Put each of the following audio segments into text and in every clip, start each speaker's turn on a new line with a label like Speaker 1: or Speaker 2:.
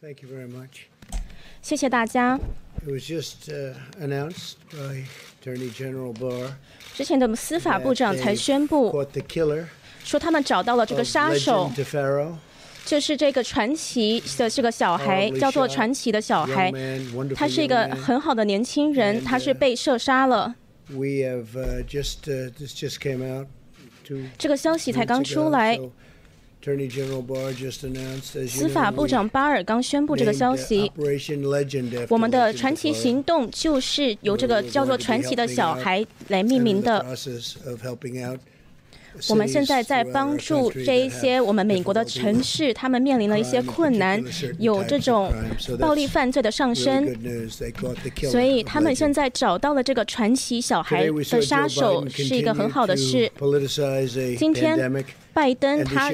Speaker 1: Thank you very much.
Speaker 2: 谢谢大家。
Speaker 1: It was just uh, announced by Attorney General Barr
Speaker 2: 之前的司法部长才宣布说，他们找到了这个杀手就是这个传奇的这个小孩，叫做传奇的小孩。他是一个很好的年轻人，他是
Speaker 1: uh,
Speaker 2: 被射杀了。
Speaker 1: We have uh, just uh, this just came out.
Speaker 2: 这个消息才刚出来，司法部长巴尔刚宣布这个消息。我们的传奇行动就是由这个叫做传奇的小孩来命名的我们现在在帮助这一些我们美国的城市，他们面临了一些困难，有这种暴力犯罪的上升。所以他们现在找到了这个传奇小孩的杀手，是一个很好的事。今天拜登他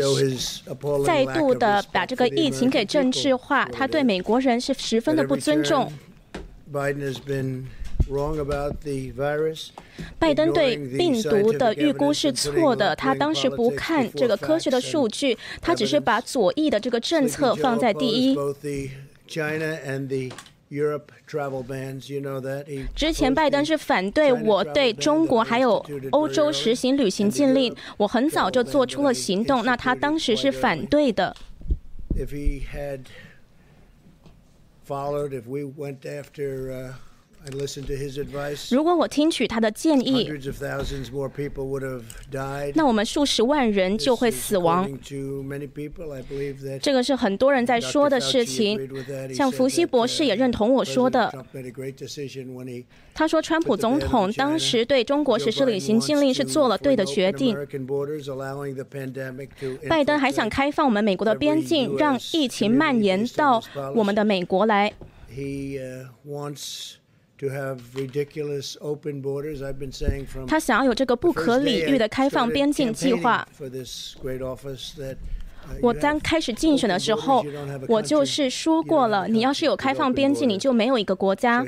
Speaker 2: 再度的把这个疫情给政治化，他对美国人是十分的不尊重。拜登对病毒的预估是错的，他当时不看这个科学的数据，他只是把左翼的这个政策放在第一。之前拜登是反对我对中国还有欧洲实行旅行禁令，我很早就做出了行动，那他当时是反对的。
Speaker 1: Followed if we went after
Speaker 2: 如果我听取他的建议，那我们数十万人就会死亡。这个是很多人在说的事情，像福西博士也认同我说的。他说川普总统当时对中国实施旅行禁令是做了对的决定，拜登还想开放我们美国的边境，让疫情蔓延到我们的美国来。
Speaker 1: to have ridiculous open borders. I've been saying from
Speaker 2: 他想要有这个不
Speaker 1: the
Speaker 2: 可
Speaker 1: first
Speaker 2: 理
Speaker 1: day
Speaker 2: 喻
Speaker 1: I
Speaker 2: 的开放
Speaker 1: started
Speaker 2: 边境计
Speaker 1: campaigning
Speaker 2: 划。
Speaker 1: for this great office that, uh,
Speaker 2: 我刚开始竞选的时候我就是说过了，你要是有开放边境，你就没有一个国家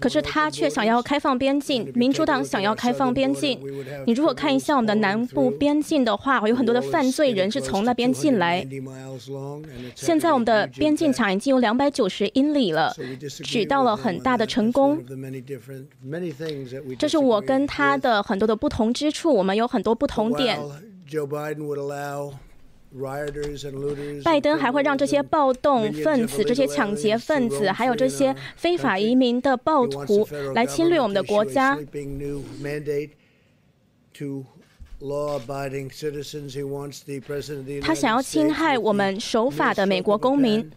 Speaker 2: 可是他却想要开放边境，民主党想要开放边境。你如果看一下我们的南部边境的话，有很多的犯罪人是从那边进来。现在我们的边境墙已经有两百九十英里了，取到了很大的成功。这是我跟他的很多的不同之处，我们有很多不同点。
Speaker 1: Joe Biden would allow rioters and looters
Speaker 2: 拜
Speaker 1: and
Speaker 2: 登还会让这些
Speaker 1: criminals
Speaker 2: 暴
Speaker 1: and
Speaker 2: 动
Speaker 1: millions
Speaker 2: 分
Speaker 1: of
Speaker 2: 子、这些
Speaker 1: illegal
Speaker 2: 抢劫
Speaker 1: aliens
Speaker 2: 分
Speaker 1: to
Speaker 2: 子
Speaker 1: ，roam
Speaker 2: 还有
Speaker 1: free
Speaker 2: 这
Speaker 1: in
Speaker 2: 些
Speaker 1: our
Speaker 2: 非法
Speaker 1: country.
Speaker 2: 移民的暴
Speaker 1: He wants
Speaker 2: 徒
Speaker 1: the federal
Speaker 2: 来侵略我们的
Speaker 1: government to
Speaker 2: 国
Speaker 1: issue a
Speaker 2: 家。
Speaker 1: sweeping new mandate to law-abiding citizens. He wants the president of the
Speaker 2: 他想要
Speaker 1: United
Speaker 2: 侵
Speaker 1: States
Speaker 2: 害
Speaker 1: with
Speaker 2: 我
Speaker 1: the
Speaker 2: 们守法的
Speaker 1: mere
Speaker 2: 美
Speaker 1: stroke
Speaker 2: 国
Speaker 1: of a
Speaker 2: 公民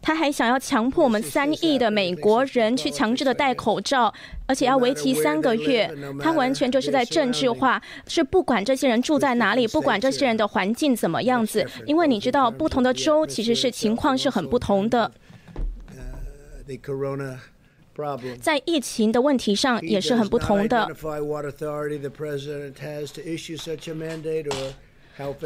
Speaker 2: 他还想要强迫我们三亿的美国人去强制的戴口罩，而且要为期三个月。他完全就是在政治化，是不管这些人住在哪里，不管这些人的环境怎么样子，因为你知道，不同的州其实是情况是很不同的
Speaker 1: ，The corona problem.
Speaker 2: 在疫情的问题上也是很不同的。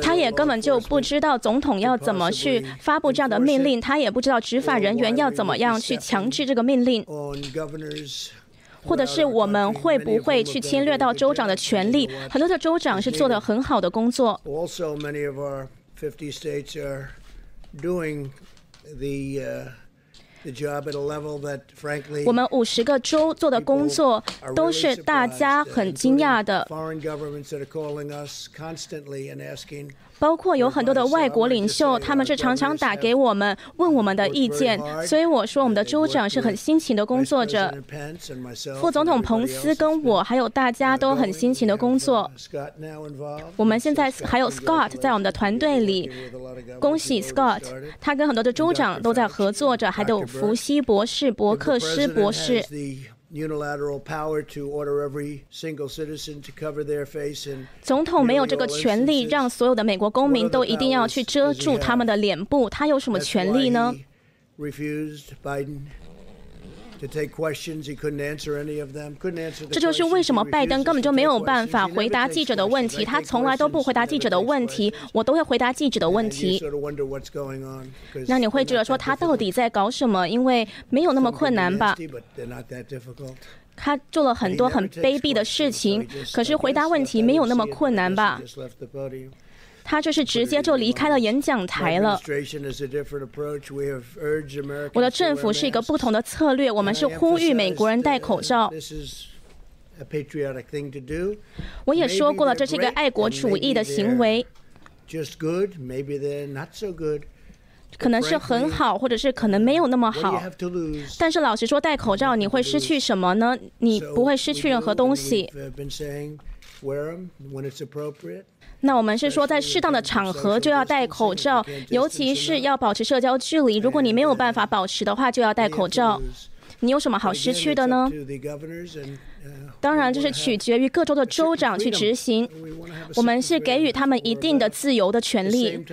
Speaker 2: 他也根本就不知道总统要怎么去发布这样的命令，他也不知道执法人员要怎么样去强制这个命令。或者是我们会不会去侵略到州长的权利？很多的州长是做的很好的工作。
Speaker 1: doing the
Speaker 2: 我们五十个州做的工作都是大家很惊讶的，包括有很多的外国领袖，他们是常常打给我们问我们的意见，所以我说我们的州长是很辛勤的工作
Speaker 1: 着，
Speaker 2: 副总统彭斯跟我还有大家都很辛勤的工作，我们现在还有
Speaker 1: Scott
Speaker 2: 在我们的团队里，恭喜 Scott，他跟很多的州长都在合作着，还得。福西博士、伯克斯博士，总统没有这个权利让所有的美国公民都一定要去遮住他们的脸部。他有什么权利呢？
Speaker 1: 这就是为什么拜登根本就没有办法回答记者的问题，他从来都不回答记者的问题，我都会回答记者的问题。那你会觉得说他到底在搞什么？因为没有那么困难吧？他做了很多很卑鄙的事情，可是回答问题没有那么困难吧？他就是直接就离开了演讲台了。我的政府是一个不同的策略，我们是呼吁美国人戴口罩。我也说过了，这是一个爱国主义的行为。可能是很好，或者是可能没有那么好。但是老实说，戴口罩你会失去什么呢？你不会失去任何东西。那我们是说，在适当的场合就要戴口罩，尤其是要保持社交距离。如果你没有办法保持的话，就要戴口罩。你有什么好失去的呢？当然，就是取决于各州的州长去执行。我们是给予他们一定的自由的权利。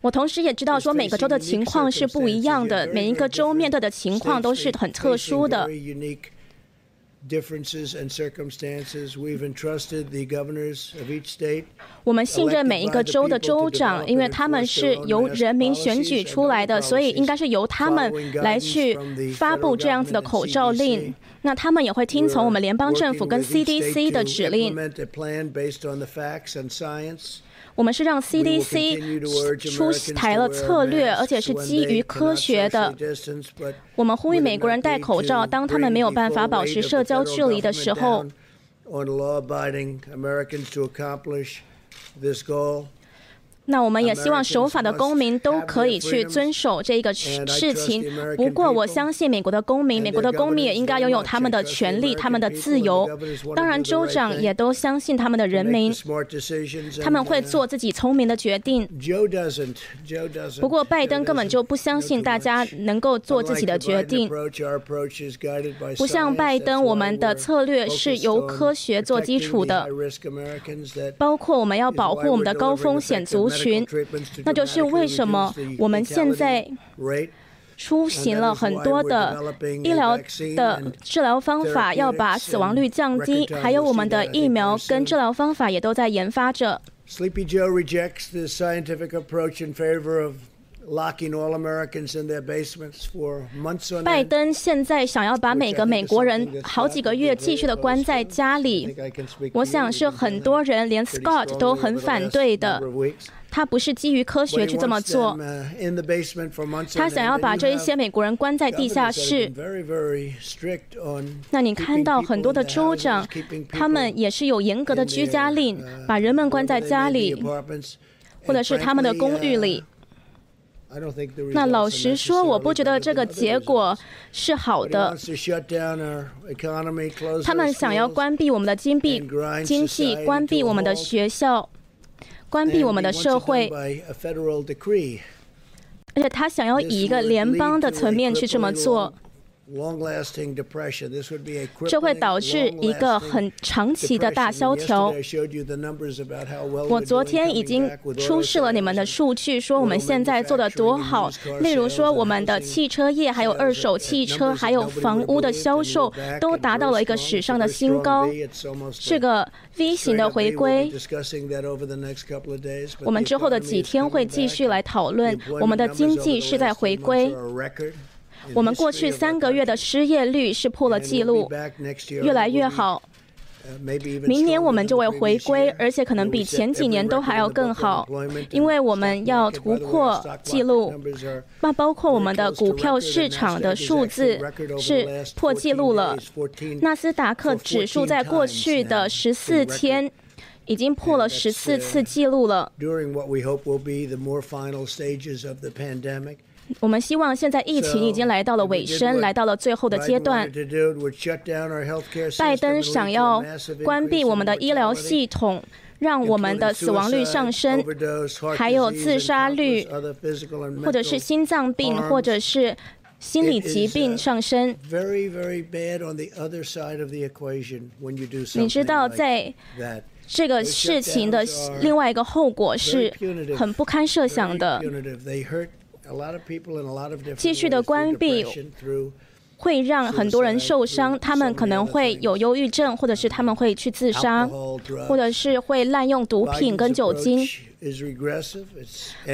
Speaker 1: 我同时也知道，说每个州的情况是不一样的，每一个州面对的情况都是很特殊的。我们信任每一个州的州长，因为他们是由人民选举出来的，所以应该是由他们来去发布这样子的口罩令。那他们也会听从我们联邦政府跟 CDC 的指令。我们是让 CDC 出台了策略，而且是基于科学的。我们呼吁美国人戴口罩，当他们没有办法保持社交距离的时候。那我们也希望守法的公民都可以去遵守这个事情。不过，我相信美国的公民，美国的公民也应该拥有他们的权利、他们的自由。当然，州长也都相信他们的人民，他们会做自己聪明的决定。不过，拜登根本就不相信大家能够做自己的决定。不像拜登，我们的策略是由科学做基础的，包括我们要保护我们的高风险族群。那就是为什么我们现在出行了很多的医疗的治疗方法，要把死亡率降低，还有我们的疫苗跟治疗方法也都在研发着。拜登现在想要把每个美国人好几个月继续的关在家里，我想是很多人连 Scott 都很反对的。他不是基于科学去这么做，他想要把这一些美国人关在地下室。那你看到很多的州长，他们也是有严格的居家令，把人们关在家里，或者是他们的公寓里。那老实说，我不觉得这个结果是好的。他们想要关闭我们的金币，经济关闭我们的学校。关闭我们的社会，而且他想要以一个联邦的层面去这么做。这会导致一个很长期的大萧条。我昨天已经出示了你们的数据，说我们现在做的多好。例如说，我们的汽车业、还有二手汽车、还有房屋的销售，都达到了一个史上的新高。这个 V 型的回归，我们之后的几天会继续来讨论。我们的经济是在回归。我们过去三个月的失业率是破了记录，越来越好。明年我们就会回归，而且可能比前几年都还要更好，因为我们要突破记录。那包括我们的股票市场的数字是破记录了，纳斯达克指数在过去的十四天已经破了十四次记录了。我们希望现在疫情已经来到了尾声，来到了最后的阶段。拜登想要关闭我们的医疗系统，让我们的死亡率上升，还有自杀率，或者是心脏病，或者是心理疾病上升。你知道，在这个事情的另外一个后果是很不堪设想的。继续的关闭会让很多人受伤，他们可能会有忧郁症，或者是他们会去自杀，或者是会滥用毒品跟酒精。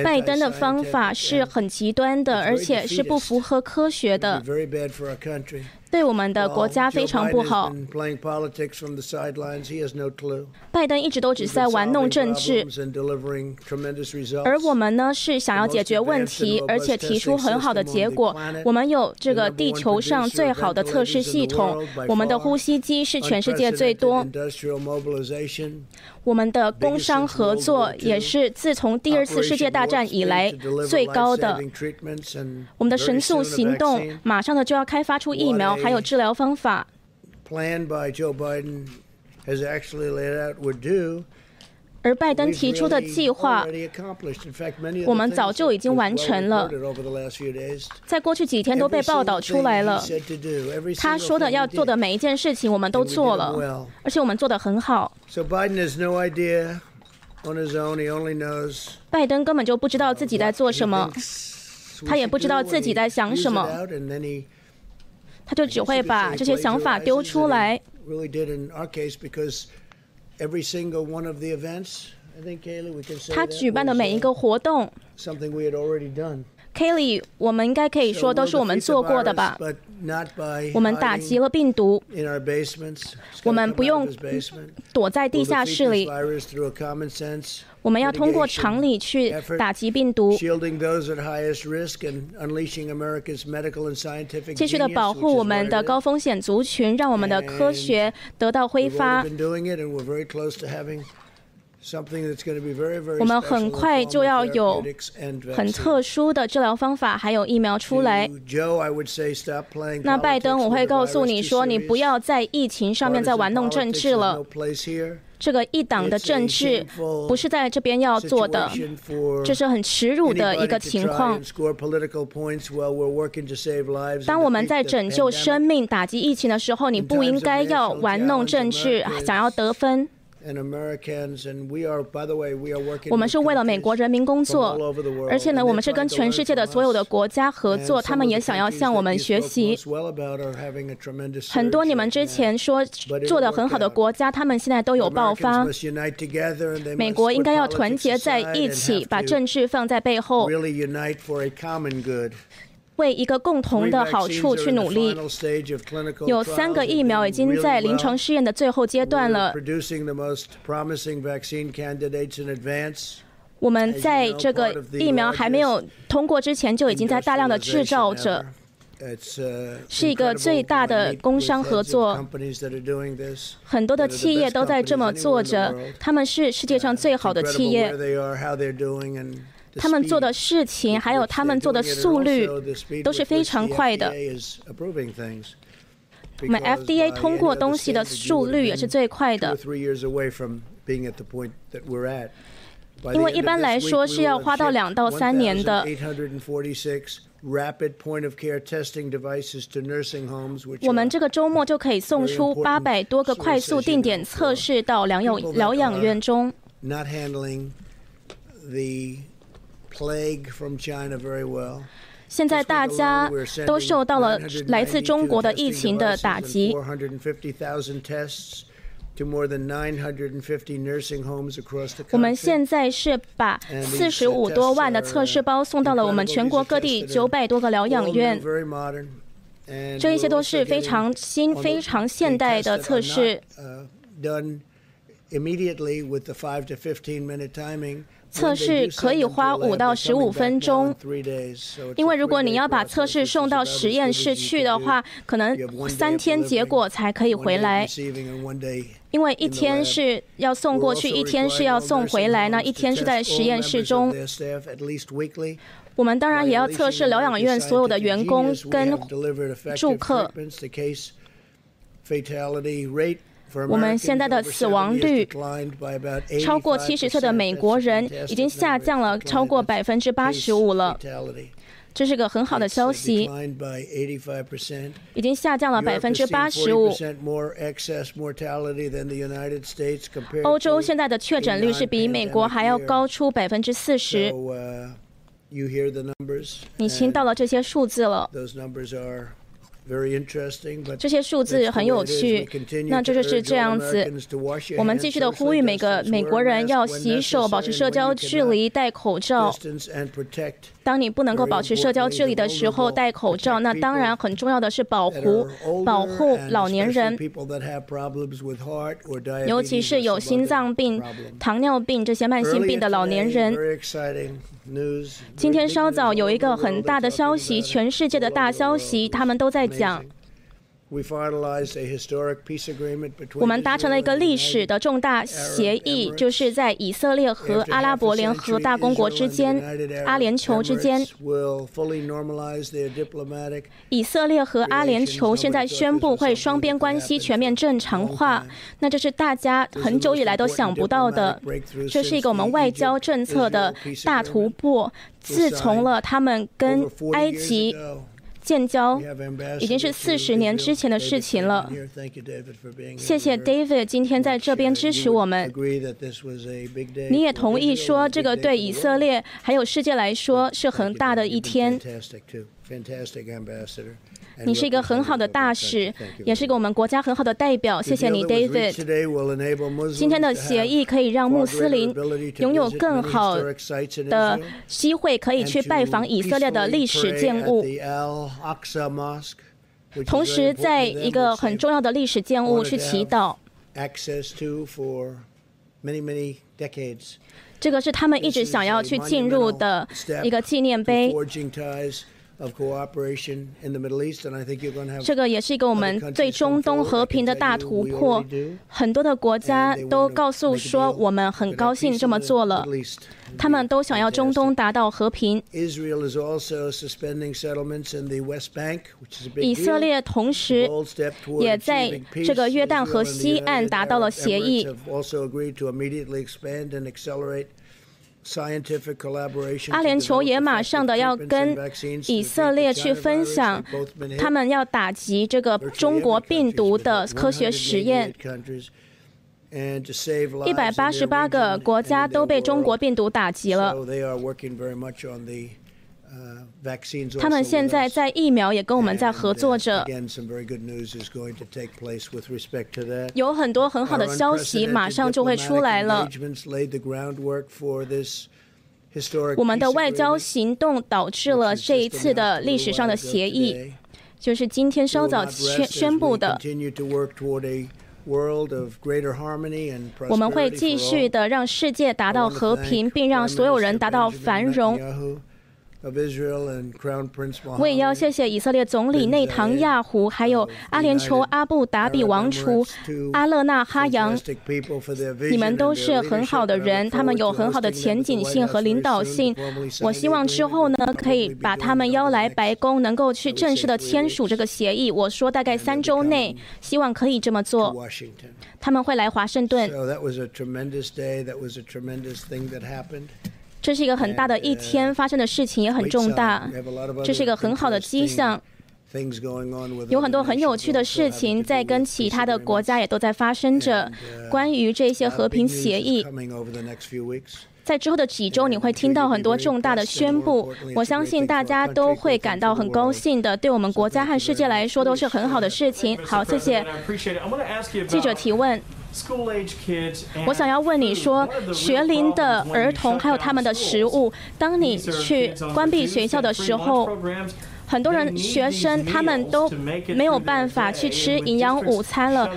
Speaker 1: 拜登的方法是很极端的，而且是不符合科学的。对我们的国家非常不好。拜登一直都只是在玩弄政治，而我们呢是想要解决问题，而且提出很好的结果。我们有这个地球上最好的测试系统，我们的呼吸机是全世界最多。我们的工商合作也是自从第二次世界大战以来最高的。我们的神速行动马上的就要开发出疫苗，还有治疗方法。而拜登提出的计划，我们早就已经完成了，在过去几天都被报道出来了。他说的要做的每一件事情，我们都做了，而且我们做的很好。拜登根本就不知道自己在做什么，他也不知道自己在想什么，他就只会把这些想法丢出来。他举办的每一个活动，Kelly，我们应该可以说都是我们做过的吧？我们打击了病毒，我们不用躲在地下室里。我们要通过常理去打击病毒，继续的保护我们的高风险族群，让我们的科学得到挥发。我们很快就要有很特殊的治疗方法，还有疫苗出来。那拜登，我会告诉你说，你不要在疫情上面再玩弄政治了。这个一党的政治不是在这边要做的，这是很耻辱的一个情况。当我们在拯救生命、打击疫情的时候，你不应该要玩弄政治，想要得分。我们是为了美国人民工作，而且呢，我们是跟全世界的所有的国家合作，他们也想要向我们学习。很多你们之前说做的很好的国家，他们现在都有爆发。美国应该要团结在一起，把政治放在背后。为一个共同的好处去努力。有三个疫苗已经在临床试验的最后阶段了。我们在这个疫苗还没有通过之前，就已经在大量的制造着，是一个最大的工商合作。很多的企业都在这么做着，他们是世界上最好的企业。他们做的事情，还有他们做的速率，都是非常快的。我们 FDA 通过东西的速率也是最快的。因为一般来说是要花到两到三年的。我们这个周末就可以送出八百多个快速定点测试到疗养疗养院中。现在大家都受到了来自中国的疫情的打击。我们现在是把四十五多万的测试包送到了我们全国各地九百多个疗养院。这一些都是非常新、非常现代的测试。测试可以花五到十五分钟，因为如果你要把测试送到实验室去的话，可能三天结果才可以回来。因为一天是要送过去，一天是要送回来，那一天是在实验室中。我们当然也要测试疗养院所有的员工跟住客。我们现在的死亡率超过七十岁的美国人已经下降了超过百分之八十五了，这是个很好的消息。已经下降了百分之八十五。欧洲现在的确诊率是比美国还要高出百分之四十。
Speaker 2: 你听到了这些数字了。这些数字很有趣，那这就是这样子。我们继续的呼吁每个美国人要洗手、保持社交距离、戴口罩。当你不能够保持社交距离的时候戴口罩那当然很重要的是保护保护老年人尤其是有心脏病糖尿病这些慢性病的老年人。今天稍早有一个很大的消息全世界的大消息他们都在讲我们达成了一个历史的重大协议，就是在以色列和阿拉伯联合大公国之间、阿联酋之间。以色列和阿联酋现在宣布会双边关系全面正常化，那这是大家很久以来都想不到的。这是一个我们外交政策的大突破，自从了他们跟埃及。建交已经是四十年之前的事情了。谢谢 david 今天在这边支持我们。你也同意说这个对以色列还有世界来说是很大的一天。你是一个很好的大使，也是一个我们国家很好的代表。谢谢你，David。今天的协议可以让穆斯林拥有更好的机会，可以去拜访以色列的历史建物，同时在一个很重要的历史建物去祈祷。这个是他们一直想要去进入的一个纪念碑。
Speaker 1: Forging ties of cooperation in the Middle East, and I think you're going to have
Speaker 2: 这个也是一个我们对中东和平的大突破。很多的国家都告诉说，我们很高兴这么做了。他们都想要中东达到和平。
Speaker 1: Israel is also suspending settlements in the West Bank, which is a big
Speaker 2: 以色.列同时也在.这个约旦河西岸达到了协议阿联酋也马上的要跟以色列去分享，他们要打击这个中国病毒的科学实验。一百八十八个国家都被中国病毒打击了。他们现在在疫苗也跟我们在合作着，有很多很好的消息马上就会出来了。我们的外交行动导致了这一次的历史上的协议，就是今天稍早宣宣布的。我们会继续的让世界达到和平，并让所有人达到繁荣。我也要谢谢以色列总理内唐亚胡，还有阿联酋阿布达比王储阿勒纳哈扬。你们都是很好的人，他们有很好的前景性和领导性。我希望之后呢，可以把他们邀来白宫，能够去正式的签署这个协议。我说大概三周内，希望可以这么做。他们会来华盛顿。这是一个很大的一天，发生的事情也很重大，这是一个很好的迹象。有很多很有趣的事情在跟其他的国家也都在发生着，关于这些和平协议。在之后的几周，你会听到很多重大的宣布。我相信大家都会感到很高兴的，对我们国家和世界来说都是很好的事情。好，谢谢。记者提问。我想要问你说，学龄的儿童还有他们的食物，当你去关闭学校的时候。很多人学生他们都没有办法去吃营养午餐了，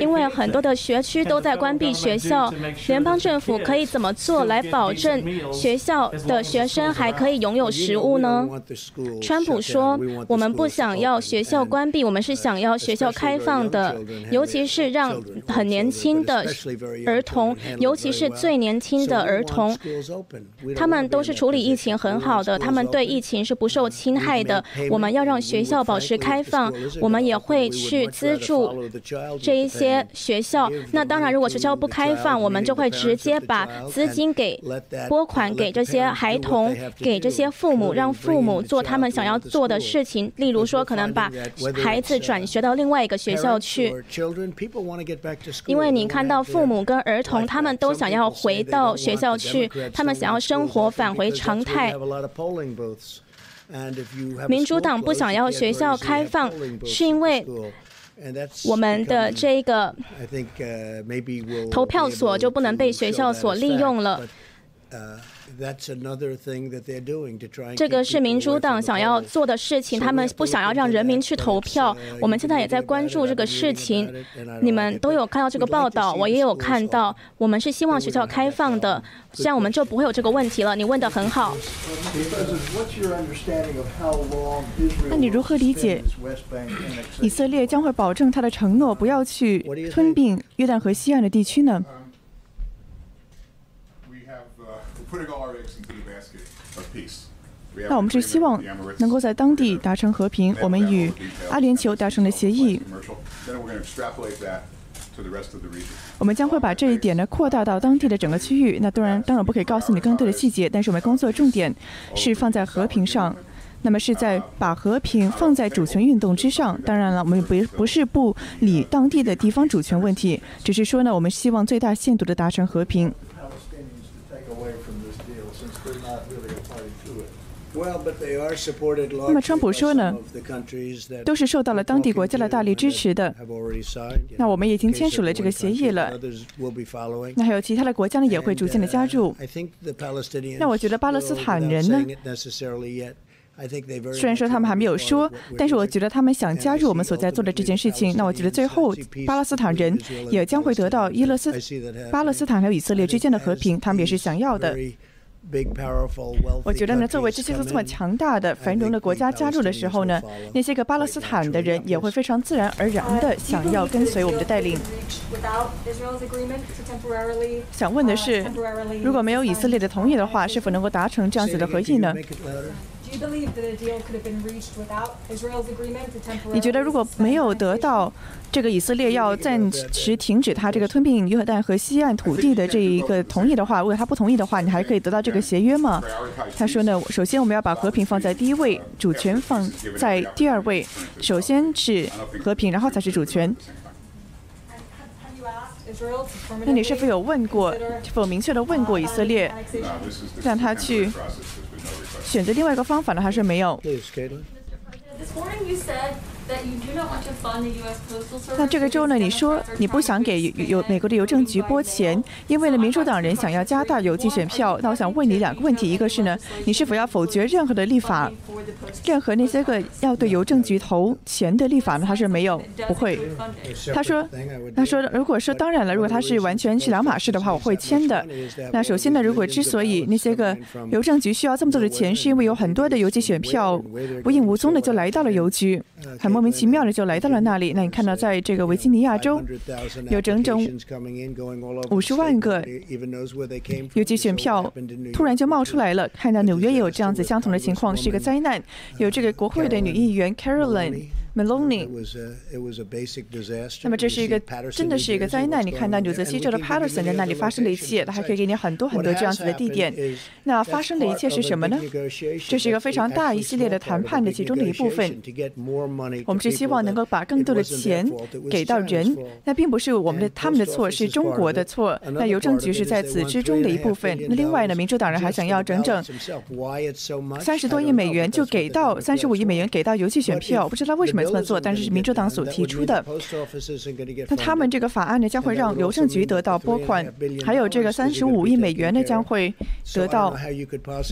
Speaker 2: 因为很多的学区都在关闭学校。联邦政府可以怎么做来保证学校的学生还可以拥有食物呢？川普说：“我们不想要学校关闭，我们是想要学校开放的，尤其是让很年轻的儿童，尤其是最年轻的儿童，他们都是处理疫情很好的，他们对疫情是不受侵。”侵害的。我们要让学校保持开放，我们也会去资助这一些学校。那当然，如果学校不开放，我们就会直接把资金给拨款给这些孩童，给这些父母，让父母做他们想要做的事情。例如说，可能把孩子转学到另外一个学校去。因为你看到父母跟儿童，他们都想要回到学校去，他们想要生活返回常态。民主党不想要学校开放，是因为我们的这个投票所就不能被学校所利用了。这个是民主党想要做的事情，他们不想要让人民去投票。我们现在也在关注这个事情，你们都有看到这个报道，我也有看到。我们是希望学校开放的，这样我们就不会有这个问题了。你问的很好。
Speaker 3: 那你如何理解以色列将会保证他的承诺，不要去吞并约旦河西岸的地区呢？那我们是希望能够在当地达成和平。我们与阿联酋达成了协议，我们将会把这一点呢扩大到当地的整个区域。那当然，当然不可以告诉你更多的细节，但是我们工作重点是放在和平上，那么是在把和平放在主权运动之上。当然了，我们不不是不理当地的地方主权问题，只是说呢，我们希望最大限度的达成和平。那么，川普说呢，都是受到了当地国家的大力支持的。那我们已经签署了这个协议了。那还有其他的国家呢，也会逐渐的加入。那我觉得巴勒斯坦人呢，虽然说他们还没有说，但是我觉得他们想加入我们所在做的这件事情。那我觉得最后巴勒斯坦人也将会得到伊勒斯、巴勒斯坦还有以色列之间的和平，他们也是想要的。我觉得呢，作为这些个这么强大的繁荣的国家加入的时候呢，那些个巴勒斯坦的人也会非常自然而然的想要跟随我们的带领。想问的是，如果没有以色列的同意的话，是否能够达成这样子的合议呢？你觉得如果没有得到这个以色列要暂时停止他这个吞并约旦和西岸土地的这一个同意的话，如果他不同意的话，你还可以得到这个协约吗？他说呢，首先我们要把和平放在第一位，主权放在第二位，首先是和平，然后才是主权。那你是否有问过，是否明确的问过以色列，让他去？选择另外一个方法呢，还是没有？那这个州呢？你说你不想给邮美国的邮政局拨钱，因为呢，民主党人想要加大邮寄选票。那我想问你两个问题：一个是呢，你是否要否决任何的立法，任何那些个要对邮政局投钱的立法呢？他说没有，不会。他说，他说，如果说当然了，如果他是完全是两码事的话，我会签的。那首先呢，如果之所以那些个邮政局需要这么多的钱，是因为有很多的邮寄选票无影无踪的就来到了邮局，很莫名其妙的就来。到了那里，那你看到，在这个维吉尼亚州，有整整五十万个邮寄选票突然就冒出来了。看到纽约也有这样子相同的情况，是一个灾难。有这个国会的女议员 Caroline。Maloney，那么这是一个真的是一个灾难。你看到纽泽西州的 Patterson 在那里发生的一切，他还可以给你很多很多这样子的地点。那发生的一切是什么呢？这是一个非常大一系列的谈判的其中的一部分。我们是希望能够把更多的钱给到人，那并不是我们的他们的错，是中国的错。那邮政局是在此之中的一部分。那另外呢，民主党人还想要整整三十多亿美元，就给到三十五亿美元给到邮寄选票，不知道为什么。这么做，但是是民主党所提出的。那他们这个法案呢，将会让邮政局得到拨款，还有这个三十五亿美元呢，将会得到。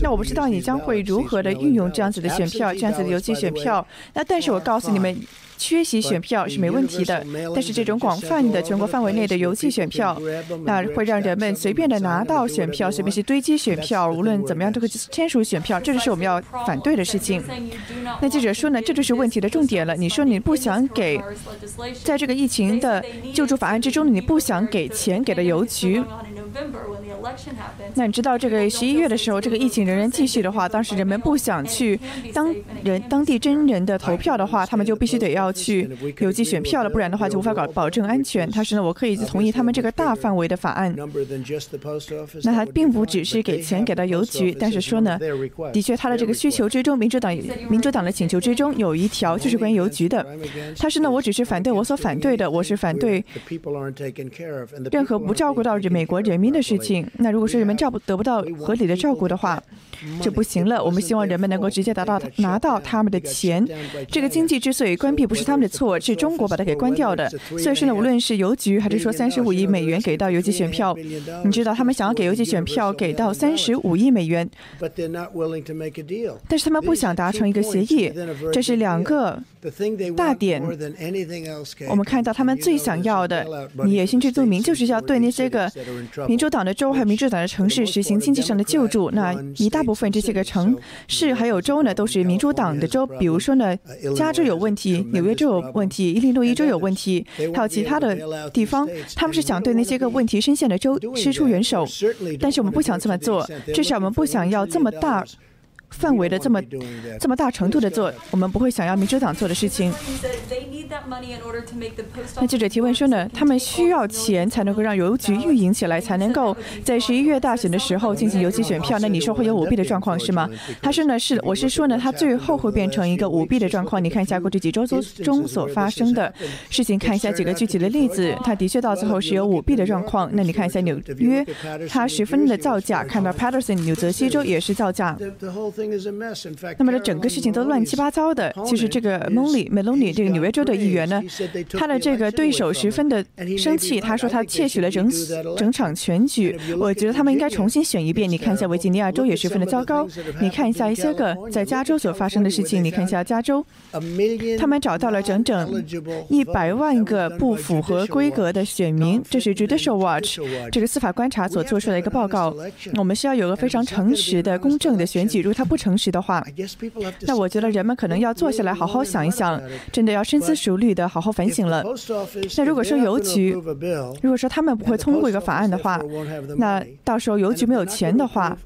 Speaker 3: 那我不知道你将会如何的运用这样子的选票，这样子的邮寄选票。那但是我告诉你们。缺席选票是没问题的，但是这种广泛的全国范围内的邮寄选票，那会让人们随便的拿到选票，随便去堆积选票，无论怎么样都会签署选票，这就是我们要反对的事情。那记者说呢，这就是问题的重点了。你说你不想给，在这个疫情的救助法案之中，你不想给钱给了邮局。那你知道这个十一月的时候，这个疫情仍然继续的话，当时人们不想去当人当地真人的投票的话，他们就必须得要去邮寄选票了，不然的话就无法搞保证安全。他说呢，我可以同意他们这个大范围的法案。那他并不只是给钱给到邮局，但是说呢，的确他的这个需求之中，民主党民主党的请求之中有一条就是关于邮局的。他说呢，我只是反对我所反对的，我是反对任何不照顾到美国人民的事情。那如果说人们照不得不到合理的照顾的话，就不行了。我们希望人们能够直接达到拿到他们的钱。这个经济之所以关闭不是他们的错，是中国把它给关掉的。所以说呢，无论是邮局还是说三十五亿美元给到邮寄选票，你知道他们想要给邮寄选票给到三十五亿美元，但是他们不想达成一个协议。这是两个大点。我们看到他们最想要的，你也心知肚明，就是要对那些个民主党的州还有民主党的城市实行经济上的救助。那一大部分这些个城市还有州呢，都是民主党的州，比如说呢，加州有问题，纽约州有问题，伊利诺伊州有问题，还有其他的地方，他们是想对那些个问题深陷的州伸出援手，但是我们不想这么做，至少我们不想要这么大。范围的这么这么大程度的做，我们不会想要民主党做的事情。那记者提问说呢，他们需要钱才能够让邮局运营起来，才能够在十一月大选的时候进行邮寄选票。那你说会有舞弊的状况是吗？他说呢是，我是说呢，他最后会变成一个舞弊的状况。你看一下过去几周中所发生的事情，看一下几个具体的例子，他的确到最后是有舞弊的状况。那你看一下纽约，他十分的造假，看到 Patterson 纽泽西州也是造假。那么这整个事情都乱七八糟的。其实这个 Molly Meloni 这个纽约州的议员呢，他的这个对手十分的生气，他说他窃取了整整场选举。我觉得他们应该重新选一遍。你看一下维吉尼亚州也十分的糟糕。你看一下一些个在加州所发生的事情。你看一下加州，他们找到了整整一百万个不符合规格的选民。这是 Judicial Watch 这个司法观察所做出的一个报告。我们需要有个非常诚实的、公正的选举。如果他不诚实的话，那我觉得人们可能要坐下来好好想一想，真的要深思熟虑的好好反省了。那如果说邮局，如果说他们不会通过一个法案的话，那到时候邮局没有钱的话，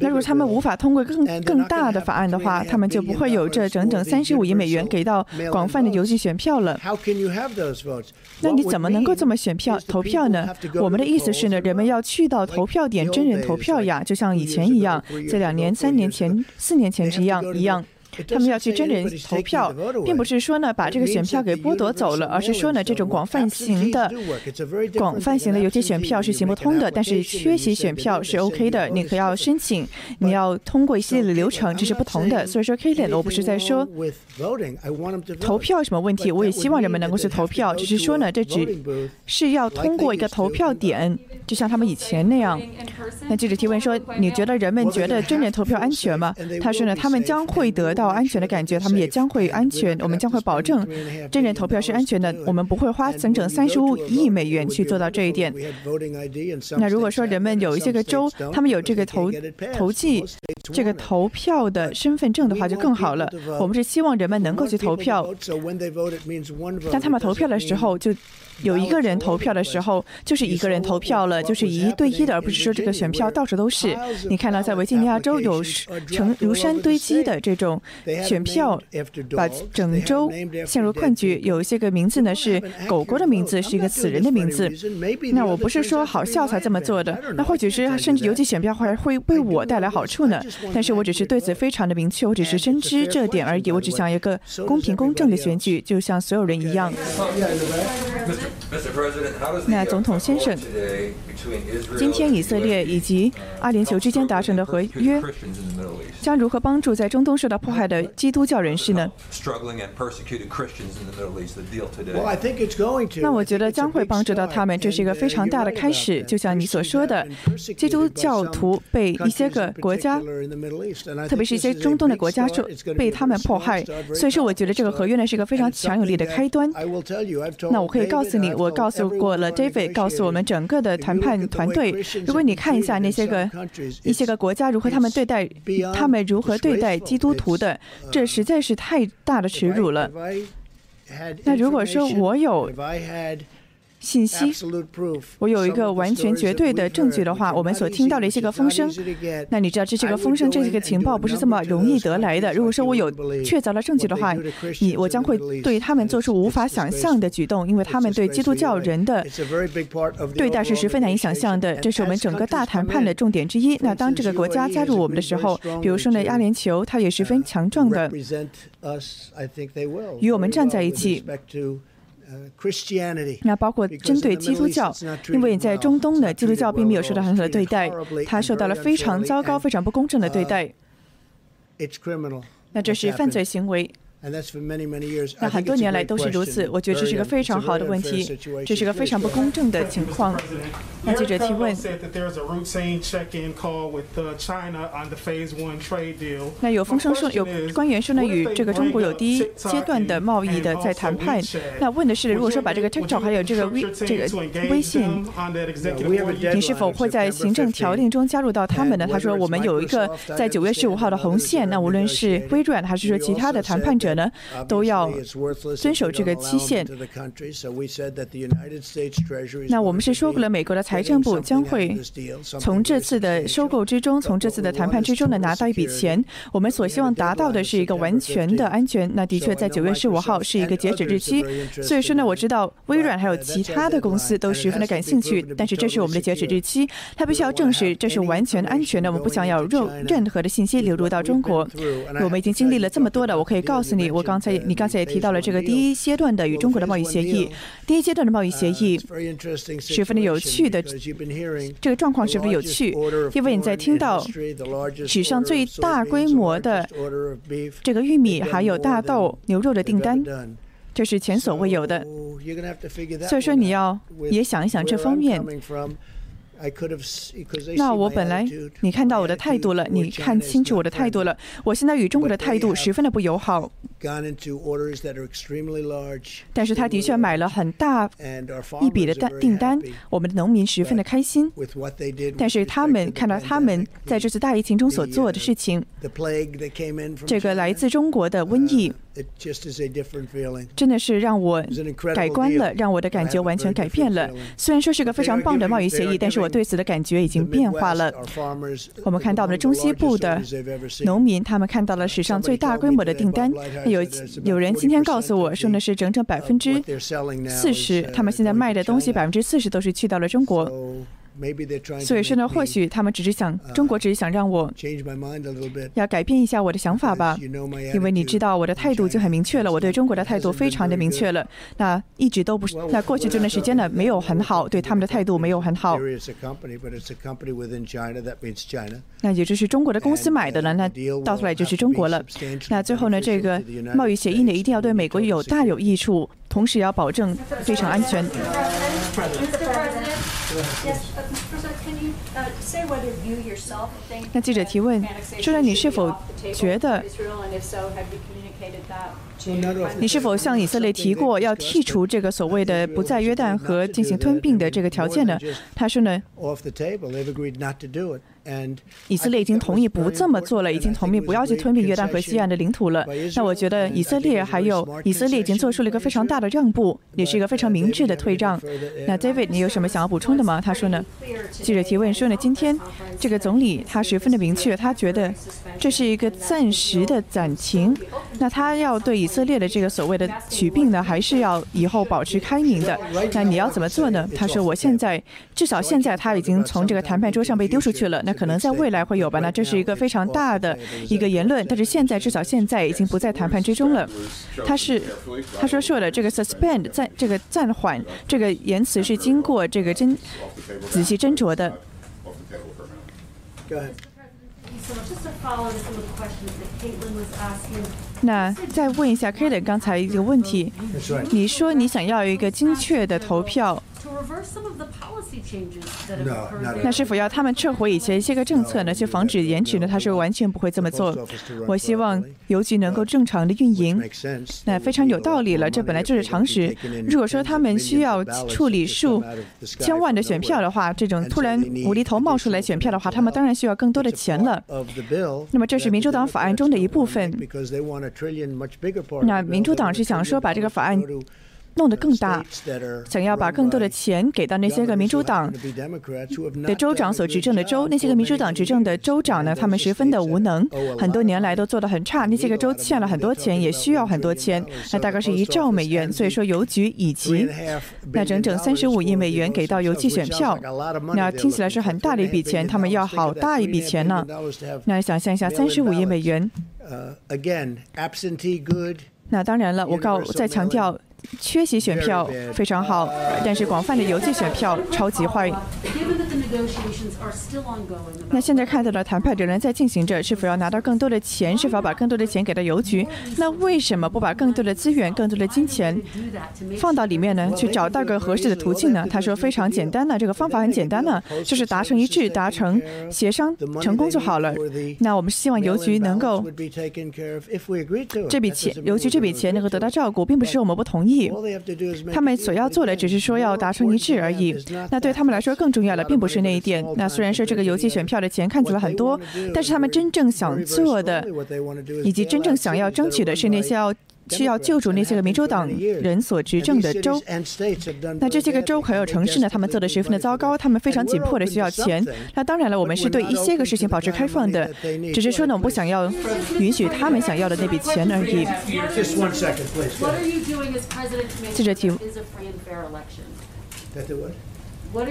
Speaker 3: 那如果他们无法通过更更大的法案的话，他们就不会有这整整三十五亿美元给到广泛的邮寄选票了。那你怎么能够这么选票投票呢？我们的意思是呢，人们要去到投票点真人投票呀，就像以前一样，这两年、三年前、四年前一样一样。他们要去真人投票，并不是说呢把这个选票给剥夺走了，而是说呢这种广泛型的、广泛型的邮寄选票是行不通的。但是缺席选票是 OK 的，你可要申请，你要通过一系列的流程，这是不同的。所以说 k a l n 我不是在说投票什么问题，我也希望人们能够去投票，只是说呢这只是要通过一个投票点，就像他们以前那样。那记者提问说：“你觉得人们觉得真人投票安全吗？”他说呢，他们将会得到。到安全的感觉，他们也将会安全。我们将会保证真人投票是安全的。我们不会花整整三十五亿美元去做到这一点。那如果说人们有一些个州，他们有这个投投寄这个投票的身份证的话，就更好了。我们是希望人们能够去投票，但他们投票的时候就。有一个人投票的时候，就是一个人投票了，就是一对一的，而不是说这个选票到处都是。你看到在维吉尼亚州有成如山堆积的这种选票，把整州陷入困局。有一些个名字呢是狗狗的名字，是一个死人的名字。那我不是说好笑才这么做的，那或许是甚至邮寄选票还会为我带来好处呢。但是我只是对此非常的明确，我只是深知这点而已。我只想一个公平公正的选举，就像所有人一样。President? 那总统先生，今天以色列以及阿联酋之间达成的合约，将如何帮助在中东受到迫害的基督教人士呢？那我觉得将会帮助到他们，这是一个非常大的开始。就像你所说的，基督教徒被一些个国家，特别是一些中东的国家受被他们迫害，所以说我觉得这个合约呢是一个非常强有力的开端。那我可以告诉你，我告诉过了，David 告诉我们整个的谈判团队，如果你看一下那些个一些个国家如何他们对待他们如何对待基督徒的，这实在是太大的耻辱了。那如果说我有信息，我有一个完全绝对的证据的话，我们所听到的一些个风声，那你知道这些个风声、这些个情报不是这么容易得来的。如果说我有确凿的证据的话，你我将会对他们做出无法想象的举动，因为他们对基督教人的对待是十分难以想象的。这是我们整个大谈判的重点之一。那当这个国家加入我们的时候，比如说呢，阿联酋，它也十分强壮的与我们站在一起。那包括针对基督教，因为在中东的，基督教并没有受到很好的对待，他受到了非常糟糕、非常不公正的对待。那这是犯罪行为。那很多年来都是如此，我觉得这是一个非常好的问题，这是一个非常不公正的情况。那记者提问：那有风声说，有官员说呢，与这个中国有第一阶段的贸易的在谈判。那问的是，如果说把这个 TikTok 还有这个微这个微信，你是否会在行政条令中加入到他们呢？他说，我们有一个在九月十五号的红线，那无论是微软还是说其他的谈判者。呢，都要遵守这个期限。那我们是说过了，美国的财政部将会从这次的收购之中，从这次的谈判之中呢拿到一笔钱。我们所希望达到的是一个完全的安全。那的确在九月十五号是一个截止日期。所以说呢，我知道微软还有其他的公司都十分的感兴趣，但是这是我们的截止日期，他必须要证实这是完全安全的。我们不想要任任何的信息流入到中国。我们已经经历了这么多的，我可以告诉你。我刚才，你刚才也提到了这个第一阶段的与中国的贸易协议。第一阶段的贸易协议十分的有趣的，这个状况十分有趣，因为你在听到史上最大规模的这个玉米还有大豆、牛肉的订单，这是前所未有的。所以说你要也想一想这方面。那我本来，你看到我的态度了，你看清楚我的态度了。我现在与中国的态度十分的不友好。但是他的确买了很大一笔的单订单，我们的农民十分的开心。但是他们看到他们在这次大疫情中所做的事情，这个来自中国的瘟疫。真的是让我改观了，让我的感觉完全改变了。虽然说是个非常棒的贸易协议，但是我对此的感觉已经变化了。我们看到我们的中西部的农民，他们看到了史上最大规模的订单。有有人今天告诉我说，的是整整百分之四十，他们现在卖的东西百分之四十都是去到了中国。所以说呢，或许他们只是想，中国只是想让我要改变一下我的想法吧，因为你知道我的态度就很明确了，我对中国的态度非常的明确了。那一直都不是，那过去这段时间呢，没有很好，对他们的态度没有很好。那也就是中国的公司买的了，那到头来就是中国了。那最后呢，这个贸易协议呢，一定要对美国有大有益处，同时要保证非常安全。那记者提问：说然，你是否觉得？你是否向以色列提过要剔除这个所谓的不在约旦河进行吞并的这个条件呢？他说呢，以色列已经同意不这么做了，已经同意不要去吞并约旦河西岸的领土了。那我觉得以色列还有以色列已经做出了一个非常大的让步，也是一个非常明智的退让。那 David，你有什么想要补充的吗？他说呢，记者提问说呢，今天这个总理他十分的明确，他觉得这是一个暂时的暂停。那他要对以色列的这个所谓的取并呢，还是要以后保持开明的。那你要怎么做呢？他说：“我现在至少现在他已经从这个谈判桌上被丢出去了。那可能在未来会有吧？那这是一个非常大的一个言论。但是现在至少现在已经不在谈判之中了。他是他说说的这个 suspend 暂这个暂缓这个言辞是经过这个斟仔细斟酌的。”那再问一下 k a t e n 刚才一个问题，你说你想要一个精确的投票。那是否要他们撤回以前一些个政策呢？去防止延迟呢？他是完全不会这么做。我希望邮局能够正常的运营。那非常有道理了，这本来就是常识。如果说他们需要处理数千万的选票的话，这种突然无厘头冒出来选票的话，他们当然需要更多的钱了。那么这是民主党法案中的一部分。那民主党是想说把这个法案。弄得更大，想要把更多的钱给到那些个民主党的州长所执政的州。那些个民主党执政的州长呢，他们十分的无能，很多年来都做得很差。那些个州欠了很多钱，也需要很多钱，那大概是一兆美元。所以说邮局以及那整整三十五亿美元给到邮寄选票，那听起来是很大的一笔钱，他们要好大一笔钱呢。那想象一下，三十五亿美元。那当然了，我告再强调。缺席选票非常好，但是广泛的邮寄选票超级坏。那现在看到的谈判仍然在进行着，是否要拿到更多的钱？是否把更多的钱给到邮局？那为什么不把更多的资源、更多的金钱放到里面呢？去找到个合适的途径呢？他说非常简单呢，这个方法很简单呢，就是达成一致、达成协商成功就好了。那我们希望邮局能够这笔钱，邮局这笔钱能够得到照顾，并不是我们不同意。他们所要做的只是说要达成一致而已。那对他们来说更重要的并不是那一点。那虽然说这个邮寄选票的钱看起来很多，但是他们真正想做的，以及真正想要争取的是那些要。需要救助那些个民主党人所执政的州，那这些个州还有城市呢？他们做的十分的糟糕，他们非常紧迫的需要钱。那当然了，我们是对一些个事情保持开放的，只是说呢，我们不想要允许他们想要的那笔钱而已。记者提问。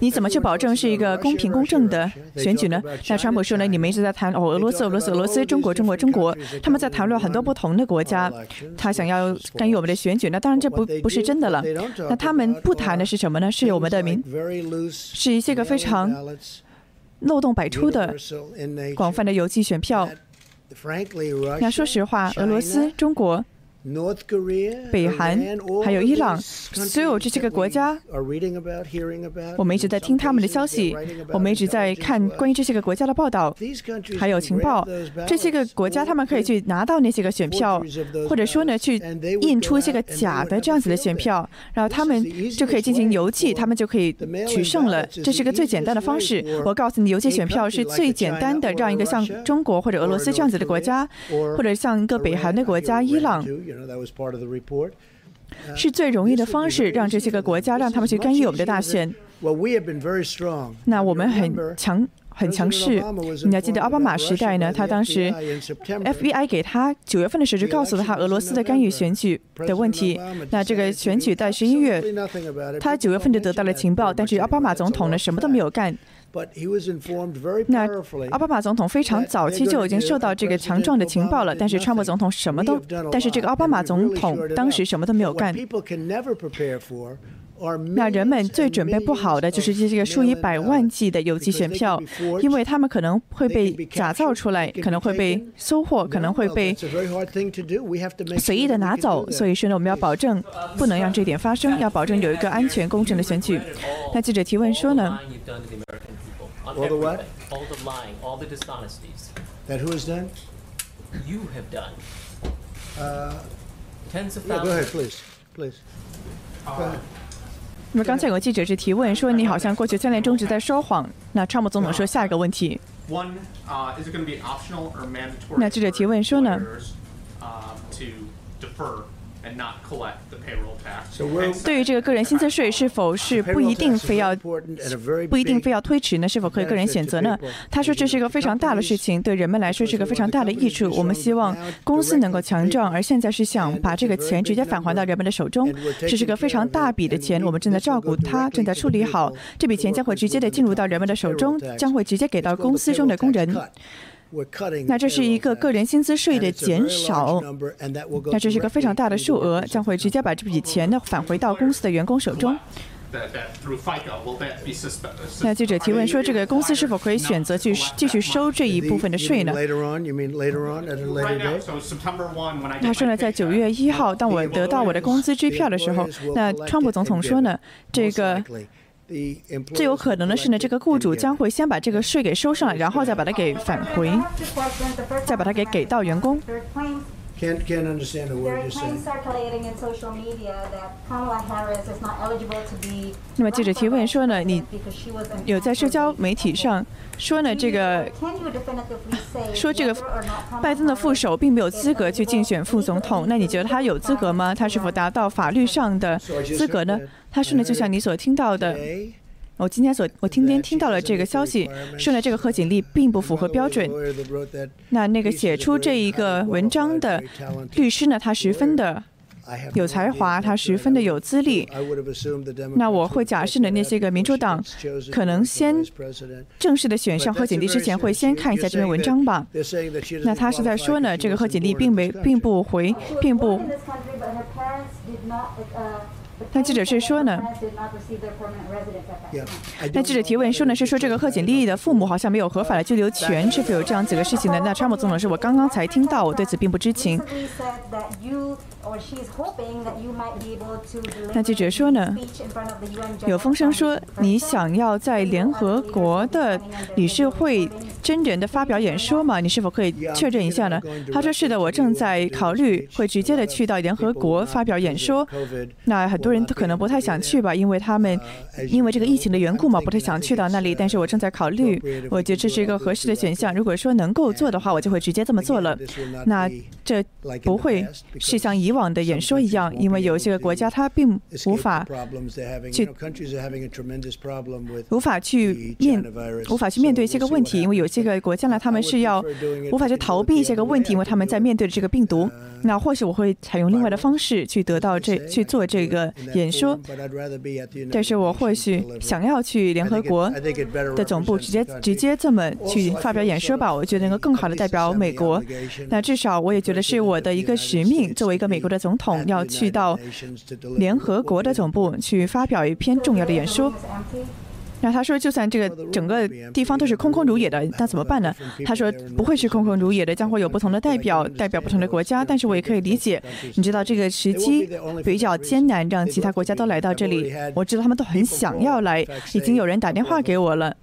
Speaker 3: 你怎么去保证是一个公平公正的选举呢？那川普说呢，你们一直在谈哦，俄罗斯、俄罗斯、俄罗斯、中国、中国、中国，他们在谈论很多不同的国家，他想要干预我们的选举。那当然这不不是真的了。那他们不谈的是什么呢？是我们的民，是一些个非常漏洞百出的广泛的邮寄选票。那说实话，俄罗斯、中国。北韩还有伊朗，所有这些个国家，我们一直在听他们的消息，我们一直在看关于这些个国家的报道，还有情报。这些个国家他们可以去拿到那些个选票，或者说呢去印出一些个假的这样子的选票，然后他们就可以进行邮寄，他们就可以取胜了。这是个最简单的方式。我告诉你，邮寄选票是最简单的，让一个像中国或者俄罗斯这样子的国家，或者像一个北韩的国家伊朗。是最容易的方式，让这些个国家让他们去干预我们的大选。那我们很强，很强势。你要记得奥巴马时代呢？他当时 FBI 给他九月份的时候就告诉了他俄罗斯的干预选举的问题。那这个选举在十一月，他九月份就得到了情报，但是奥巴马总统呢什么都没有干。那奥巴马总统非常早期就已经受到这个强壮的情报了，但是川普总统什么都，但是这个奥巴马总统当时什么都没有干。那人们最准备不好的就是这个数以百万计的邮寄选票，因为他们可能会被假造出来，可能会被收获，可能会被随意的拿走。所以说呢，我们要保证不能让这点发生，要保证有一个安全公正的选举。那记者提问说呢那么刚才有个记者是提问说，你好像过去三年中一直在说谎。那川普总统说下一个问题。
Speaker 4: Uh,
Speaker 3: 那记者提问说呢
Speaker 4: for employers, uh, to defer and not collect the payroll tax?
Speaker 1: So
Speaker 3: 对于这个个人薪资税是否是不一定非要
Speaker 1: important and a very
Speaker 3: 不一定非要推迟呢？是否可以个人选择呢？他说这是一个非常大的事情，对人们来说是一个非常大的益处。我们希望公司能够强壮，而现在是想把这个钱直接返还到人们的手中。这是个非常大笔的钱，我们正在照顾它，正在处理好。这笔钱将会直接的进入到人们的手中，将会直接给到公司中的工人。那这是一个个人薪资税的减少那这是一个非常大的数额将会直接把这笔钱呢返回到公司的员工手中。那记者提问说这个公司是否可以选择去继续收这一部分的税呢？他说呢在九月一号当我得到我的工资支票的时候那川普总统说呢这个最有可能的是呢这个雇主将会先把这个税给收上来然后再把它给返回再把它给给到员工。那么记者提问说呢你有在社交媒体上说呢这个说这个拜登的副手并没有资格去竞选副总统那你觉得他有资格吗？他是否达到法律上的资格呢？他说呢就像你所听到的我今天所我今天听到了这个消息说呢这个贺锦丽并不符合标准。那那个写出这一个文章的律师呢他十分的有才华他十分的有资历。那我会假设呢那些个民主党可能先正式的选上贺锦丽之前会先看一下这篇文章吧。那他是在说呢这个贺锦丽并没并不回并不那记者是说呢？那记者提问说呢是说这个贺锦丽的父母好像没有合法的居留权是否有这样子的事情呢？那川普总统是我刚刚才听到我对此并不知情。
Speaker 5: Recently said that you or she is hoping that you might be able to deliver
Speaker 3: 那记者说呢
Speaker 5: a speech in front of the UN General
Speaker 3: 有风声说你想要在联合国的理事会真人的发表演说吗？你是否可以确认一下呢？他说是的，我正在考虑会直接的去到联合国发表演说。那很多人都可能不太想去吧，因为他们因为这个疫情的缘故嘛，不太想去到那里。但是我正在考虑，我觉得这是一个合适的选项。如果说能够做的话，我就会直接这么做了。那这不会是像以往的演说一样，因为有些个国家它并无法.去无法去面无法去面对这个问题，因为有些个国家呢，他们是要无法去逃避一些个问题，因为他们在面对这个病毒。那或许我会采用另外的方式去得到这去做这个演说，但是我或许想要去联合国的总部直接直接这么去发表演说吧，我觉得能够更好的代表美国。那至少我也觉得是我的一个使命，作为一个美国的总统，要去到联合国的总部去发表一篇重要的演说。那他说，就算这个整个地方都是空空如也的，那怎么办呢？他说不会是空空如也的，将会有不同的代表代表不同的国家。但是我也可以理解，你知道这个时机比较艰难，让其他国家都来到这里。我知道他们都很想要来，已经有人打电话给我了。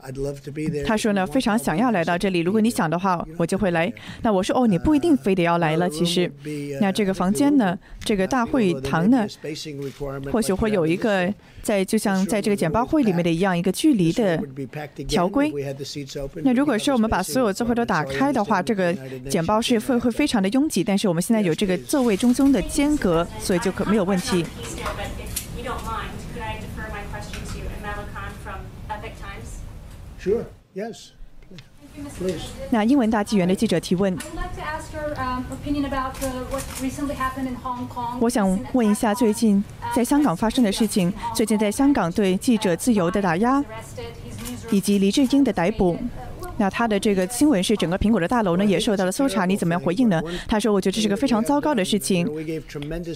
Speaker 3: 他说呢，非常想要来到这里。如果你想的话，我就会来。那我说哦，你不一定非得要来了。其实，那这个房间呢，这个大会堂呢，或许会有一个在就像在这个简报会里面的一样一个距离的条规。那如果说我们把所有座位都打开的话这个简报是会会非常的拥挤但是我们现在有这个座位中间的间隔所以就可没有问题。
Speaker 1: Sure yes.
Speaker 3: 那英文大纪元的记者提问，我想问一下最近在香港发生的事情，最近在香港对记者自由的打压，以及黎智英的逮捕。那他的这个新闻是整个苹果的大楼呢也受到了搜查，你怎么样回应呢？他说：“我觉得这是个非常糟糕的事情。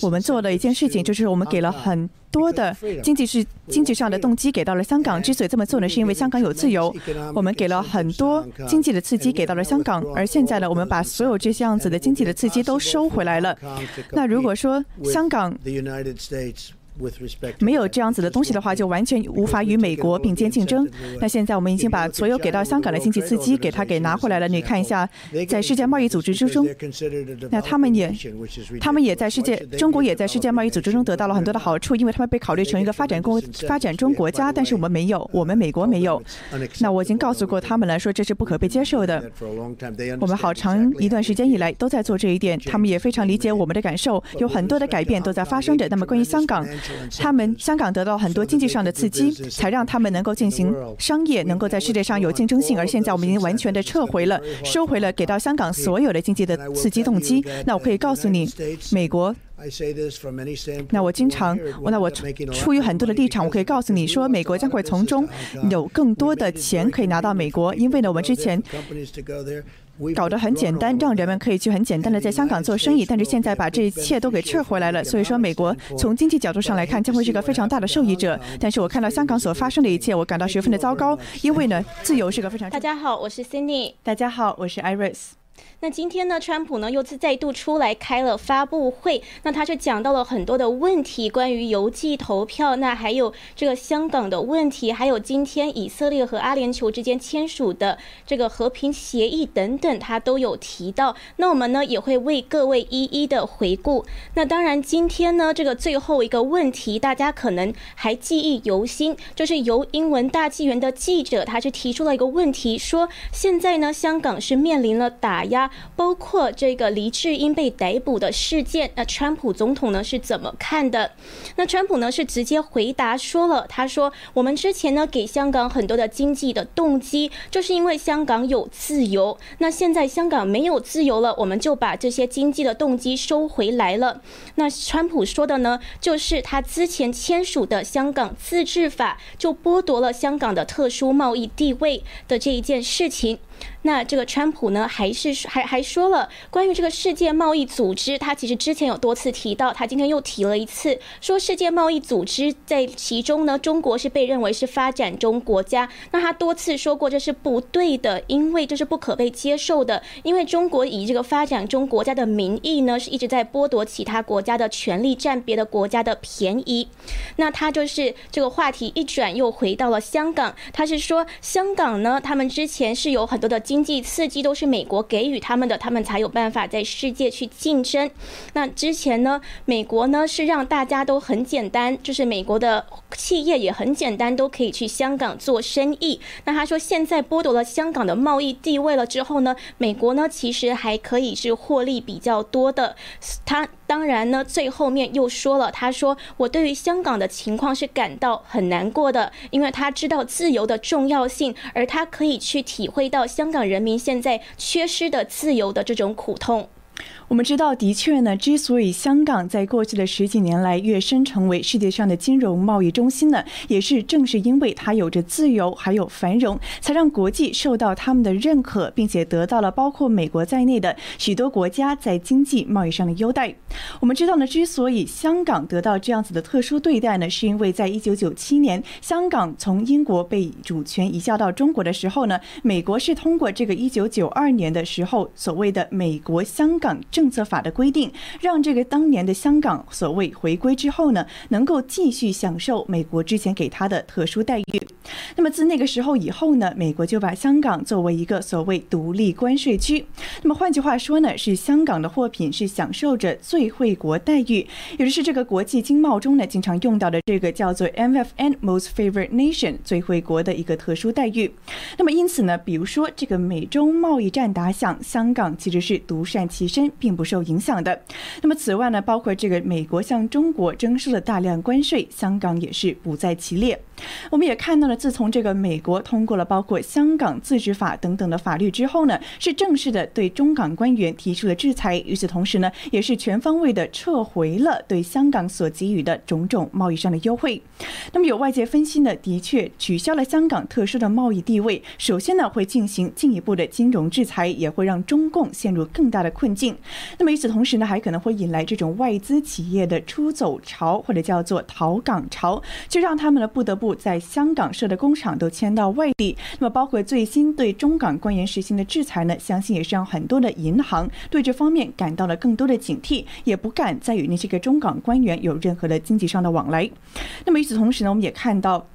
Speaker 3: 我们做了一件事情，就是我们给了很多的经济是经济上的动机给到了香港。之所以这么做呢，是因为香港有自由，我们给了很多经济的刺激给到了香港。而现在呢，我们把所有这些样子的经济的刺激都收回来了。那如果说香港没有这样子的东西的话，就完全无法与美国并肩竞争。那现在我们已经把所有给到香港的经济刺激给他给拿回来了。你看一下，在世界贸易组织之中，那他们也他们也在世界，中国也在世界贸易组织中得到了很多的好处，因为他们被考虑成一个发展国发展中国家，但是我们没有，我们美国没有。那我已经告诉过他们了，说这是不可被接受的。我们好长一段时间以来都在做这一点，他们也非常理解我们的感受，有很多的改变都在发生着。那么关于香港，他们香港得到很多经济上的刺激，才让他们能够进行商业，能够在世界上有竞争性。而现在我们已经完全的撤回了，收回了给到香港所有的经济的刺激动机。那我可以告诉你，美国。那我经常，那我出于很多的立场，我可以告诉你说，美国将会从中有更多的钱可以拿到美国，因为呢，我们之前搞得很简单，让人们可以去很简单的在香港做生意，但是现在把这一切都给撤回来了。所以说，美国从经济角度上来看，将会是一个非常大的受益者。但是我看到香港所发生的一切，我感到十分的糟糕，因为呢，自由是个非常……
Speaker 2: 大家好，我是 Cindy。
Speaker 3: 大家好，我是 Iris。
Speaker 2: 那今天呢，川普呢又是再度出来开了发布会，那他是讲到了很多的问题，关于邮寄投票，那还有这个香港的问题，还有今天以色列和阿联酋之间签署的这个和平协议等等，他都有提到。那我们呢也会为各位一一的回顾。那当然，今天呢这个最后一个问题，大家可能还记忆犹新，就是由英文大纪元的记者，他是提出了一个问题，说现在呢香港是面临了打压。包括这个黎智英被逮捕的事件，那川普总统呢是怎么看的？那川普呢是直接回答说了，他说：“我们之前呢给香港很多的经济的动机，就是因为香港有自由。那现在香港没有自由了，我们就把这些经济的动机收回来了。”那川普说的呢，就是他之前签署的香港自治法，就剥夺了香港的特殊贸易地位的这一件事情。那这个川普呢，还是还还说了关于这个世界贸易组织，他其实之前有多次提到，他今天又提了一次，说世界贸易组织在其中呢，中国是被认为是发展中国家。那他多次说过这是不对的，因为这是不可被接受的，因为中国以这个发展中国家的名义呢，是一直在剥夺其他国家的权利，占别的国家的便宜。那他就是这个话题一转，又回到了香港，他是说香港呢，他们之前是有很多。的经济刺激都是美国给予他们的，他们才有办法在世界去竞争。那之前呢，美国呢是让大家都很简单，就是美国的企业也很简单，都可以去香港做生意。那他说，现在剥夺了香港的贸易地位了之后呢，美国呢其实还可以是获利比较多的。他。当然呢，最后面又说了，他说我对于香港的情况是感到很难过的，因为他知道自由的重要性，而他可以去体会到香港人民现在缺失的自由的这种苦痛。
Speaker 3: 我们知道，的确呢，之所以香港在过去的十几年来跃升成为世界上的金融贸易中心呢，也是正是因为它有着自由还有繁荣，才让国际受到他们的认可，并且得到了包括美国在内的许多国家在经济贸易上的优待。我们知道呢，之所以香港得到这样子的特殊对待呢，是因为在一九九七年香港从英国被主权移交到中国的时候呢，美国是通过这个一九九二年的时候所谓的美国香港政。政策法的规定，让这个当年的香港所谓回归之后呢，能够继续享受美国之前给他的特殊待遇。那么自那个时候以后呢，美国就把香港作为一个所谓独立关税区。那么换句话说呢，是香港的货品是享受着最惠国待遇，也就是这个国际经贸中呢经常用到的这个叫做 MFN Most Favored Nation 最惠国的一个特殊待遇。那么因此呢，比如说这个美中贸易战打响，香港其实是独善其身，并。并不受影响的。那么，此外呢，包括这个美国向中国征收了大量关税，香港也是不在其列。我们也看到了，自从这个美国通过了包括香港自治法等等的法律之后呢，是正式的对中港官员提出了制裁。与此同时呢，也是全方位的撤回了对香港所给予的种种贸易上的优惠。那么，有外界分析呢，的确取消了香港特殊的贸易地位，首先呢会进行进一步的金融制裁，也会让中共陷入更大的困境。那么与此同时呢，还可能会引来这种外资企业的出走潮，或者叫做逃港潮，就让他们呢不得不在香港设的工厂都迁到外地。那么包括最新对中港官员实行的制裁呢，相信也是让很多的银行对这方面感到了更多的警惕，也不敢再与那些个中港官员有任何的经济上的往来。那么与此同时呢，我们也看到。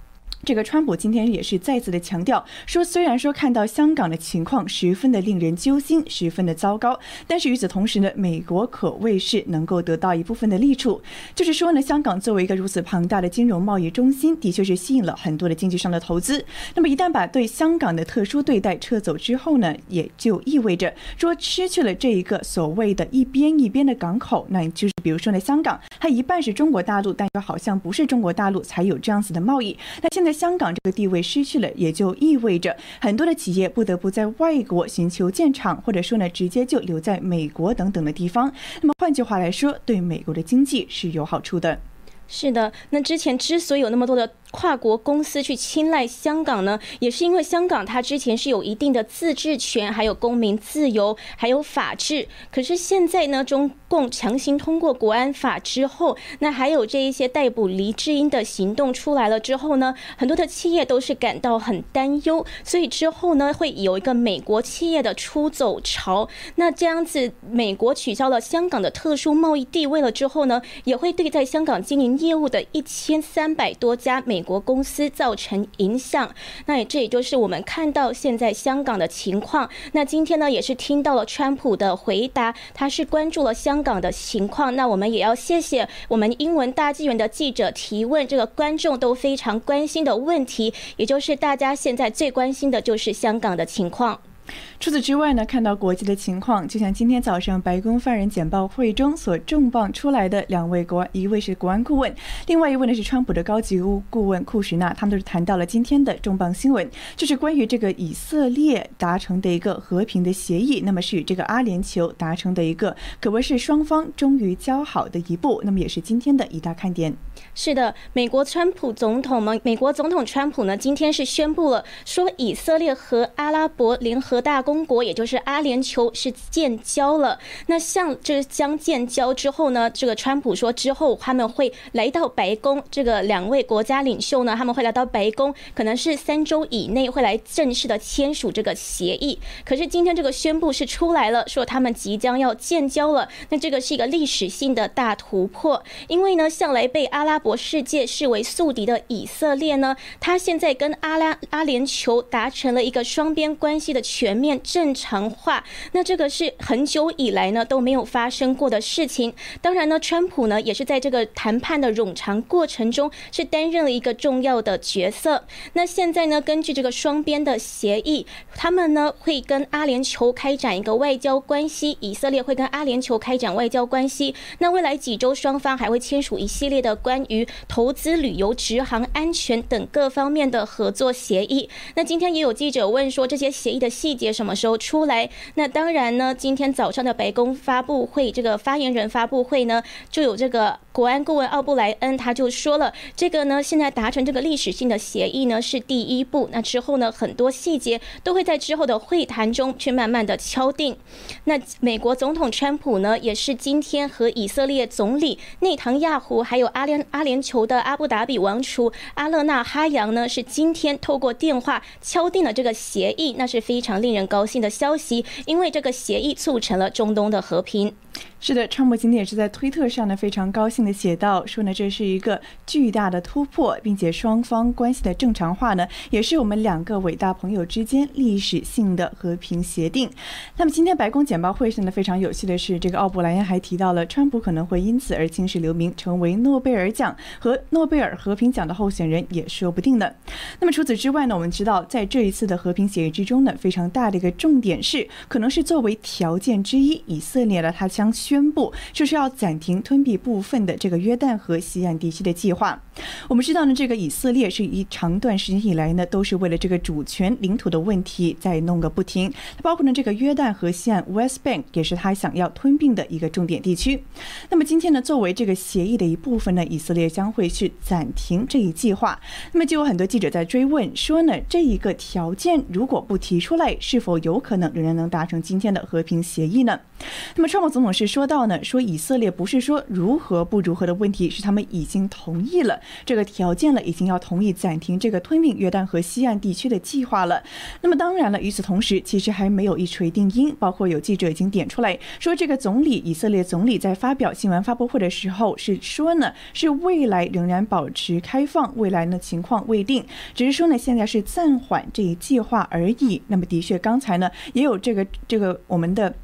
Speaker 3: 这个川普今天也是再次的强调说，虽然说看到香港的情况十分的令人揪心，十分的糟糕，但是与此同时呢，美国可谓是能够得到一部分的利处。就是说呢，香港作为一个如此庞大的金融贸易中心，的确是吸引了很多的经济上的投资。那么一旦把对香港的特殊对待撤走之后呢，也就意味着说失去了这一个所谓的一边一边的港口。那就是比如说呢，香港它一半是中国大陆，但又好像不是中国大陆才有这样子的贸易。那现在。香港这个地位失去了，也就意味着很多的企业不得不在外国寻求建厂，或者说呢，直接就留在美国等等的地方。那么换句话来说，对美国的经济是有好处的。
Speaker 2: 是的，那之前之所以有那么多的。跨国公司去青睐香港呢，也是因为香港它之前是有一定的自治权，还有公民自由，还有法治。可是现在呢，中共强行通过国安法之后，那还有这一些逮捕黎智英的行动出来了之后呢，很多的企业都是感到很担忧，所以之后呢，会有一个美国企业的出走潮。那这样子，美国取消了香港的特殊贸易地位了之后呢，也会对在香港经营业务的一千三百多家美。国公司造成影响，那也这也就是我们看到现在香港的情况。那今天呢，也是听到了川普的回答，他是关注了香港的情况。那我们也要谢谢我们英文大纪元的记者提问，这个观众都非常关心的问题，也就是大家现在最关心的就是香港的情况。
Speaker 3: 除此之外呢，看到国际的情况，就像今天早上白宫犯人简报会中所重磅出来的两位国，一位是国安顾问，另外一位呢是川普的高级顾问库什纳，他们都是谈到了今天的重磅新闻，就是关于这个以色列达成的一个和平的协议，那么是与这个阿联酋达成的一个，可谓是双方终于交好的一步，那么也是今天的一大看点。
Speaker 2: 是的，美国川普总统们，美国总统川普呢，今天是宣布了，说以色列和阿拉伯联合和大公国，也就是阿联酋是建交了。那像这将建交之后呢，这个川普说之后他们会来到白宫，这个两位国家领袖呢，他们会来到白宫，可能是三周以内会来正式的签署这个协议。可是今天这个宣布是出来了，说他们即将要建交了，那这个是一个历史性的大突破，因为呢，向来被阿拉伯世界视为宿敌的以色列呢，他现在跟阿拉阿联酋达成了一个双边关系的全全面正常化，那这个是很久以来呢都没有发生过的事情。当然呢，川普呢也是在这个谈判的冗长过程中是担任了一个重要的角色。那现在呢，根据这个双边的协议，他们呢会跟阿联酋开展一个外交关系，以色列会跟阿联酋开展外交关系。那未来几周，双方还会签署一系列的关于投资、旅游、直航安全等各方面的合作协议。那今天也有记者问说，这些协议的细节什么时候出来？那当然呢，今天早上的白宫发布会，这个发言人发布会呢，就有这个国安顾问奥布莱恩，他就说了，这个呢，现在达成这个历史性的协议呢，是第一步。那之后呢，很多细节都会在之后的会谈中去慢慢的敲定。那美国总统川普呢，也是今天和以色列总理内唐亚胡还有阿联阿。联酋的阿布达比王储阿勒纳哈扬呢，是今天透过电话敲定了这个协议，那是非常令人高兴的消息，因为这个协议促成了中东的和平。
Speaker 3: 是的，川普今天也是在推特上呢，非常高兴的写道，说呢这是一个巨大的突破，并且双方关系的正常化呢，也是我们两个伟大朋友之间历史性的和平协定。那么今天白宫简报会上呢，非常有趣的是，这个奥布莱恩还提到了川普可能会因此而青史留名，成为诺贝尔奖和诺贝尔和平奖的候选人，也说不定的。那么除此之外呢，我们知道在这一次的和平协议之中呢，非常大的一个重点是，可能是作为条件之一，以色列呢，他将宣布就是要暂停吞并部分的这个约旦河西岸地区的计划。我们知道呢，这个以色列是一长段时间以来呢，都是为了这个主权领土的问题在弄个不停。包括呢，这个约旦河西岸 West Bank 也是他想要吞并的一个重点地区。那么今天呢，作为这个协议的一部分呢，以色列将会去暂停这一计划。那么就有很多记者在追问说呢，这一个条件如果不提出来，是否有可能仍然能达成今天的和平协议呢？那么川普总统是说到呢，说以色列不是说如何不如何的问题，是他们已经同意了这个条件了，已经要同意暂停这个吞并约旦河西岸地区的计划了。那么当然了，与此同时，其实还没有一锤定音，包括有记者已经点出来说，这个总理以色列总理在发表新闻发布会的时候是说呢，是未来仍然保持开放，未来呢情况未定，只是说呢现在是暂缓这一计划而已。那么的确，刚才呢也有这个这个我们的。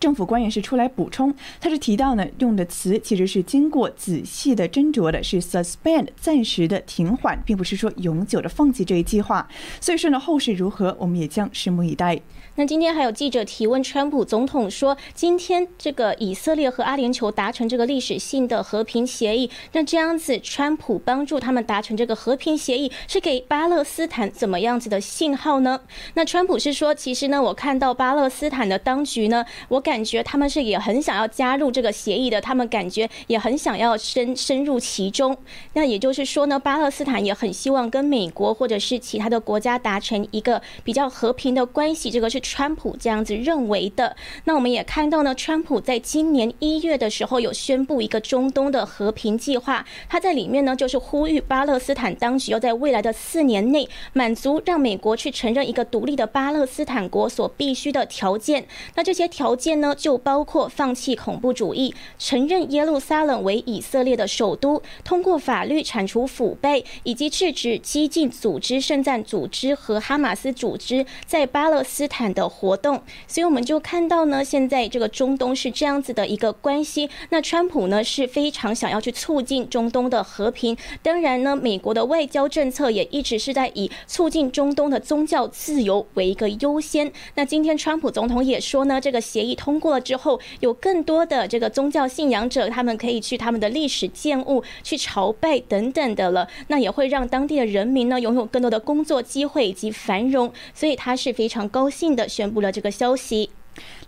Speaker 3: 政府官员是出来补充，他是提到呢，用的词其实是经过仔细的斟酌的，是 suspend 暂时的停缓，并不是说永久的放弃这一计划。所以说呢，后事如何，我们也将拭目以待。
Speaker 2: 那今天还有记者提问川普总统说，今天这个以色列和阿联酋达成这个历史性的和平协议，那这样子川普帮助他们达成这个和平协议，是给巴勒斯坦怎么样子的信号呢？那川普是说，其实呢，我看到巴勒斯坦的当局呢，我感觉他们是也很想要加入这个协议的，他们感觉也很想要深深入其中。那也就是说呢，巴勒斯坦也很希望跟美国或者是其他的国家达成一个比较和平的关系，这个是川普这样子认为的。那我们也看到呢，川普在今年一月的时候有宣布一个中东的和平计划，他在里面呢就是呼吁巴勒斯坦当局要在未来的四年内满足让美国去承认一个独立的巴勒斯坦国所必须的条件。那这些条件呢，就包括放弃恐怖主义，承认耶路撒冷为以色列的首都，通过法律铲除腐败，以及制止激进组织圣战组织和哈马斯组织在巴勒斯坦的活动。所以我们就看到呢，现在这个中东是这样子的一个关系。那川普呢是非常想要去促进中东的和平。当然呢，美国的外交政策也一直是在以促进中东的宗教自由为一个优先。那今天川普总统也说呢，这个协议通过了之后，有更多的这个宗教信仰者，他们可以去他们的历史建物去朝拜等等的了。那也会让当地的人民呢拥有更多的工作机会以及繁荣。所以他是非常高兴的宣布了这个消息。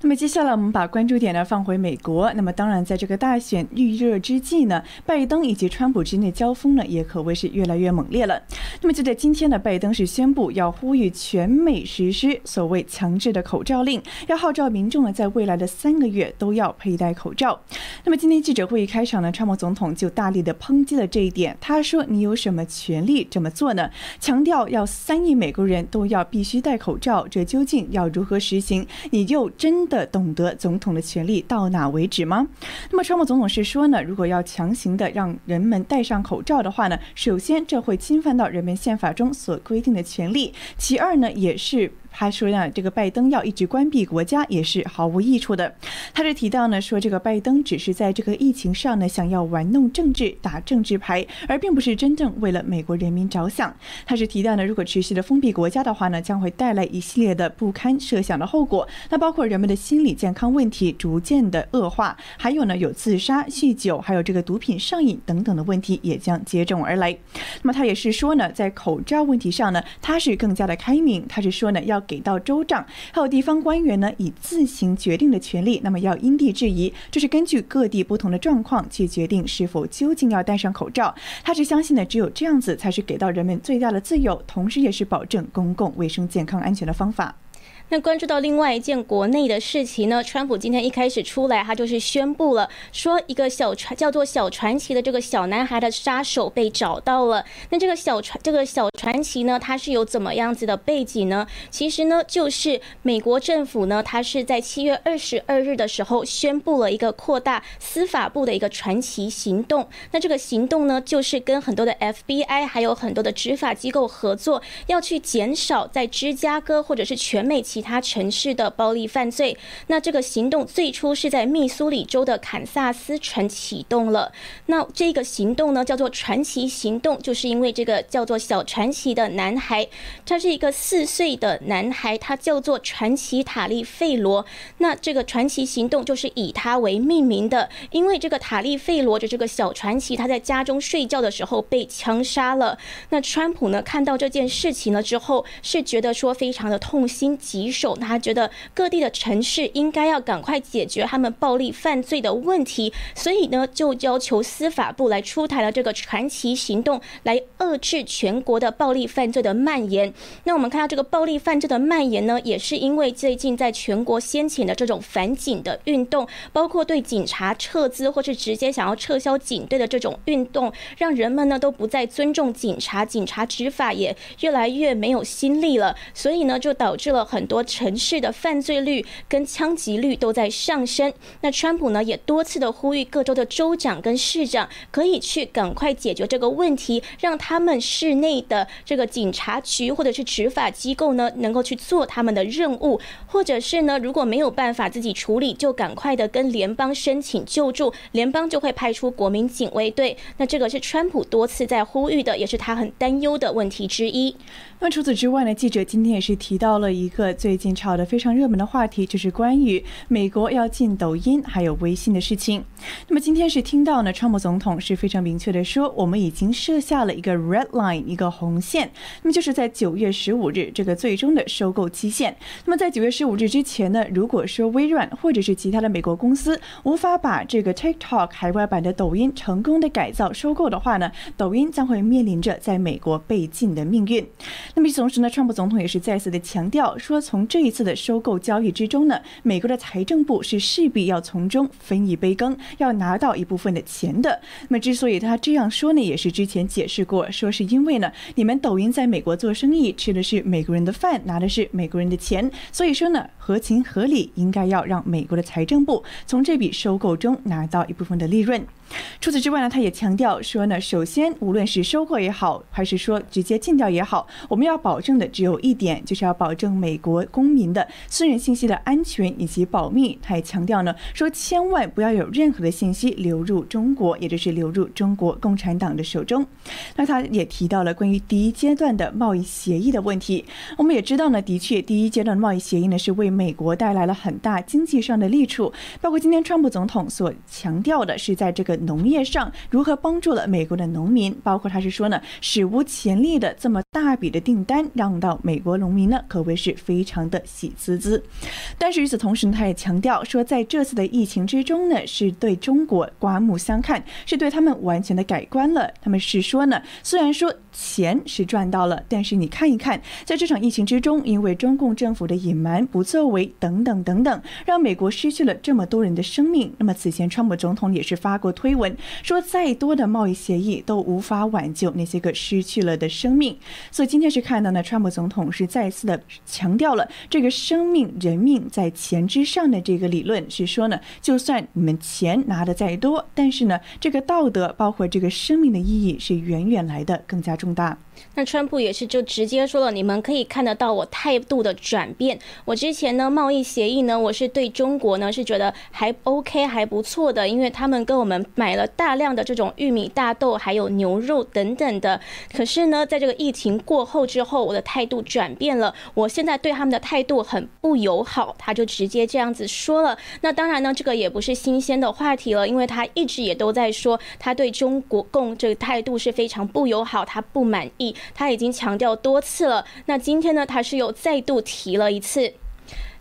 Speaker 3: 那么接下来我们把关注点呢放回美国。那么当然，在这个大选预热之际呢，拜登以及川普之间的交锋呢也可谓是越来越猛烈了。那么就在今天呢，拜登是宣布要呼吁全美实施所谓强制的口罩令，要号召民众呢在未来的三个月都要佩戴口罩。那么今天记者会议开场呢，川普总统就大力的抨击了这一点。他说：“你有什么权利这么做呢？强调要三亿美国人都要必须戴口罩，这究竟要如何实行？你又真？”的懂得总统的权利到哪为止吗？那么，川普总统是说呢，如果要强行的让人们戴上口罩的话呢，首先这会侵犯到人们宪法中所规定的权利，其二呢，也是。他说呢，这个拜登要一直关闭国家也是毫无益处的。他是提到呢，说这个拜登只是在这个疫情上呢，想要玩弄政治、打政治牌，而并不是真正为了美国人民着想。他是提到呢，如果持续的封闭国家的话呢，将会带来一系列的不堪设想的后果。那包括人们的心理健康问题逐渐的恶化，还有呢，有自杀、酗酒，还有这个毒品上瘾等等的问题也将接踵而来。那么他也是说呢，在口罩问题上呢，他是更加的开明。他是说呢，要。给到州长还有地方官员呢，以自行决定的权利。那么要因地制宜，这是根据各地不同的状况去决定是否究竟要戴上口罩。他是相信呢，只有这样子才是给到人们最大的自由，同时也是保证公共卫生健康安全的方法。
Speaker 2: 那关注到另外一件国内的事情呢，川普今天一开始出来，他就是宣布了，说一个小传叫做小传奇的这个小男孩的杀手被找到了。那这个小传这个小传奇呢，它是有怎么样子的背景呢？其实呢，就是美国政府呢，它是在七月二十二日的时候宣布了一个扩大司法部的一个传奇行动。那这个行动呢，就是跟很多的 FBI 还有很多的执法机构合作，要去减少在芝加哥或者是全美其其他城市的暴力犯罪，那这个行动最初是在密苏里州的堪萨斯城启动了。那这个行动呢，叫做传奇行动，就是因为这个叫做小传奇的男孩，他是一个四岁的男孩，他叫做传奇塔利费罗。那这个传奇行动就是以他为命名的，因为这个塔利费罗的这个小传奇，他在家中睡觉的时候被枪杀了。那川普呢，看到这件事情了之后，是觉得说非常的痛心疾。手，他觉得各地的城市应该要赶快解决他们暴力犯罪的问题，所以呢，就要求司法部来出台了这个传奇行动，来遏制全国的暴力犯罪的蔓延。那我们看到这个暴力犯罪的蔓延呢，也是因为最近在全国掀起的这种反警的运动，包括对警察撤资或是直接想要撤销警队的这种运动，让人们呢都不再尊重警察，警察执法也越来越没有心力了，所以呢，就导致了很多。城市的犯罪率跟枪击率都在上升。那川普呢也多次的呼吁各州的州长跟市长可以去赶快解决这个问题，让他们市内的这个警察局或者是执法机构呢能够去做他们的任务，或者是呢如果没有办法自己处理，就赶快的跟联邦申请救助，联邦就会派出国民警卫队。那这个是川普多次在呼吁的，也是他很担忧的问题之一。
Speaker 3: 那除此之外呢，记者今天也是提到了一个最。最近炒得非常热门的话题，就是关于美国要禁抖音还有微信的事情。那么今天是听到呢，川普总统是非常明确的说，我们已经设下了一个 red line，一个红线，那么就是在九月十五日这个最终的收购期限。那么在九月十五日之前呢，如果说微软或者是其他的美国公司无法把这个 TikTok 海外版的抖音成功的改造收购的话呢，抖音将会面临着在美国被禁的命运。那么与此同时呢，川普总统也是再次的强调说，从这一次的收购交易之中呢，美国的财政部是势必要从中分一杯羹，要拿到一部分的钱的。那么之所以他这样说呢，也是之前解释过，说是因为呢，你们抖音在美国做生意，吃的是美国人的饭，拿的是美国人的钱，所以说呢，合情合理，应该要让美国的财政部从这笔收购中拿到一部分的利润。除此之外呢，他也强调说呢，首先无论是收购也好，还是说直接禁掉也好，我们要保证的只有一点，就是要保证美国公民的私人信息的安全以及保密。他也强调呢，说千万不要有任何的信息流入中国，也就是流入中国共产党的手中。那他也提到了关于第一阶段的贸易协议的问题。我们也知道呢，的确第一阶段贸易协议呢是为美国带来了很大经济上的利处，包括今天川普总统所强调的是在这个。农业上如何帮助了美国的农民？包括他是说呢，史无前例的这么大笔的订单让到美国农民呢，可谓是非常的喜滋滋。但是与此同时呢，他也强调说，在这次的疫情之中呢，是对中国刮目相看，是对他们完全的改观了。他们是说呢，虽然说钱是赚到了，但是你看一看，在这场疫情之中，因为中共政府的隐瞒、不作为等等等等，让美国失去了这么多人的生命。那么此前，川普总统也是发过推。推文说，再多的贸易协议都无法挽救那些个失去了的生命。所以今天是看到呢，川普总统是再次的强调了这个生命、人命在钱之上的这个理论，是说呢，就算你们钱拿的再多，但是呢，这个道德包括这个生命的意义是远远来的更加重大。
Speaker 2: 那川普也是就直接说了，你们可以看得到我态度的转变。我之前呢，贸易协议呢，我是对中国呢是觉得还 OK 还不错的，因为他们跟我们买了大量的这种玉米、大豆还有牛肉等等的。可是呢，在这个疫情过后之后，我的态度转变了，我现在对他们的态度很不友好。他就直接这样子说了。那当然呢，这个也不是新鲜的话题了，因为他一直也都在说他对中国共这个态度是非常不友好，他不满意。他已经强调多次了，那今天呢，他是又再度提了一次。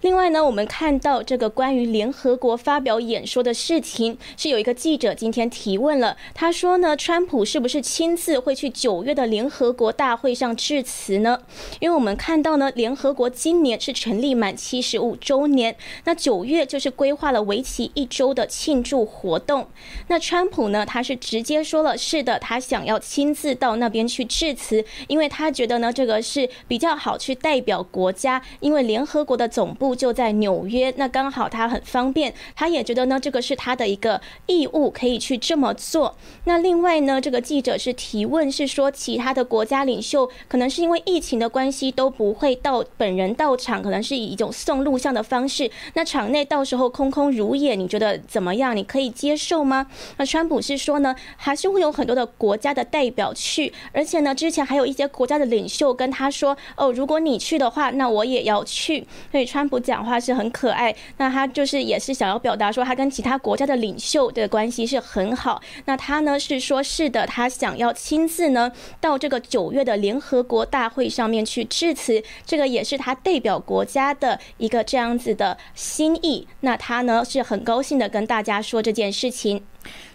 Speaker 2: 另外呢，我们看到这个关于联合国发表演说的事情，是有一个记者今天提问了。他说呢，川普是不是亲自会去九月的联合国大会上致辞呢？因为我们看到呢，联合国今年是成立满七十五周年，那九月就是规划了为期一周的庆祝活动。那川普呢，他是直接说了，是的，他想要亲自到那边去致辞，因为他觉得呢，这个是比较好去代表国家，因为联合国的总部。就在纽约，那刚好他很方便，他也觉得呢，这个是他的一个义务，可以去这么做。那另外呢，这个记者是提问，是说其他的国家领袖可能是因为疫情的关系都不会到本人到场，可能是以一种送录像的方式。那场内到时候空空如也，你觉得怎么样？你可以接受吗？那川普是说呢，还是会有很多的国家的代表去，而且呢，之前还有一些国家的领袖跟他说，哦，如果你去的话，那我也要去。所以川普。讲话是很可爱，那他就是也是想要表达说他跟其他国家的领袖的关系是很好。那他呢是说是的，他想要亲自呢到这个九月的联合国大会上面去致辞，这个也是他代表国家的一个这样子的心意。那他呢是很高兴的跟大家说这件事情。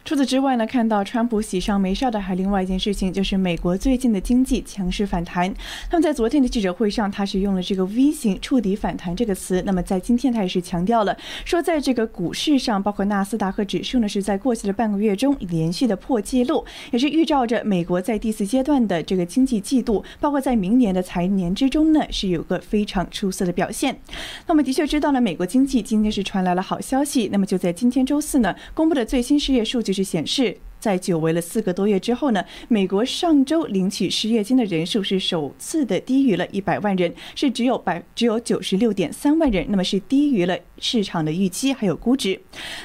Speaker 3: 除此之外呢，看到川普喜上眉梢的还另外一件事情，就是美国最近的经济强势反弹。那么在昨天的记者会上，他是用了这个 V 型触底反弹这个词。那么在今天，他也是强调了说，在这个股市上，包括纳斯达克指数呢，是在过去的半个月中连续的破纪录，也是预兆着美国在第四阶段的这个经济季度，包括在明年的财年之中呢，是有个非常出色的表现。那么的确知道了，美国经济今天是传来了好消息。那么就在今天周四呢，公布的最新失业数据据显示。在久违了四个多月之后呢，美国上周领取失业金的人数是首次的低于了一百万人，是只有百只有九十六点三万人，那么是低于了市场的预期还有估值。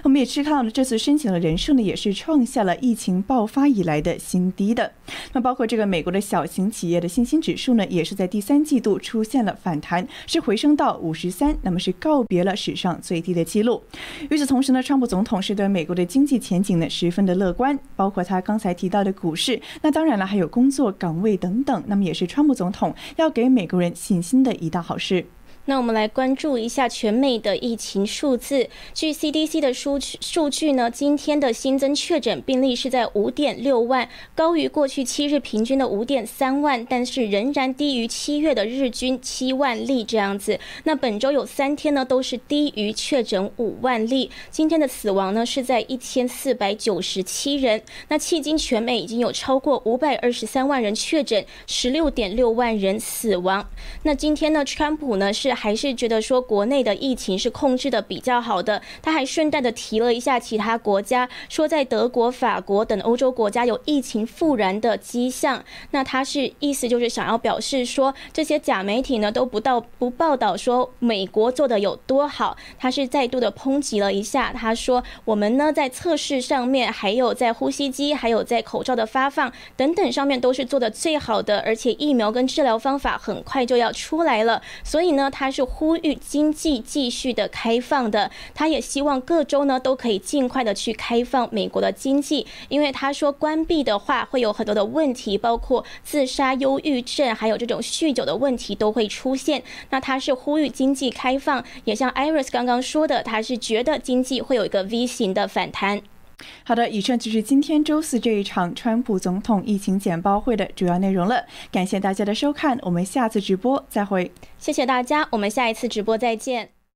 Speaker 3: 我们也是看到了这次申请的人数呢，也是创下了疫情爆发以来的新低的。那包括这个美国的小型企业的信心指数呢，也是在第三季度出现了反弹，是回升到五十三，那么是告别了史上最低的记录。与此同时呢，川普总统是对美国的经济前景呢十分的乐观，包括他刚才提到的股市，那当然了，还有工作岗位等等，那么也是川普总统要给美国人信心的一大好事。
Speaker 2: 那我们来关注一下全美的疫情数字。据 CDC 的数据数据呢，今天的新增确诊病例是在五点六万，高于过去七日平均的五点三万，但是仍然低于七月的日均七万例这样子。那本周有三天呢都是低于确诊五万例。今天的死亡呢是在一千四百九十七人。那迄今全美已经有超过五百二十三万人确诊，十六点六万人死亡。那今天呢，川普呢是。还是觉得说国内的疫情是控制的比较好的，他还顺带的提了一下其他国家，说在德国、法国等欧洲国家有疫情复燃的迹象。那他是意思就是想要表示说，这些假媒体呢都不到不报道说美国做的有多好。他是再度的抨击了一下，他说我们呢在测试上面，还有在呼吸机，还有在口罩的发放等等上面都是做的最好的，而且疫苗跟治疗方法很快就要出来了。所以呢他，是呼吁经济继续的开放的，他也希望各州呢都可以尽快的去开放美国的经济，因为他说关闭的话会有很多的问题，包括自杀、忧郁症，还有这种酗酒的问题都会出现。那他是呼吁经济开放，也像 Iris 刚刚说的，他是觉得经济会有一个 V 型的反弹。
Speaker 3: 好的，以上就是今天周四这一场川普总统疫情简报会的主要内容了。感谢大家的收看，我们下次直播再会。
Speaker 2: 谢谢大家，我们下一次直播再见。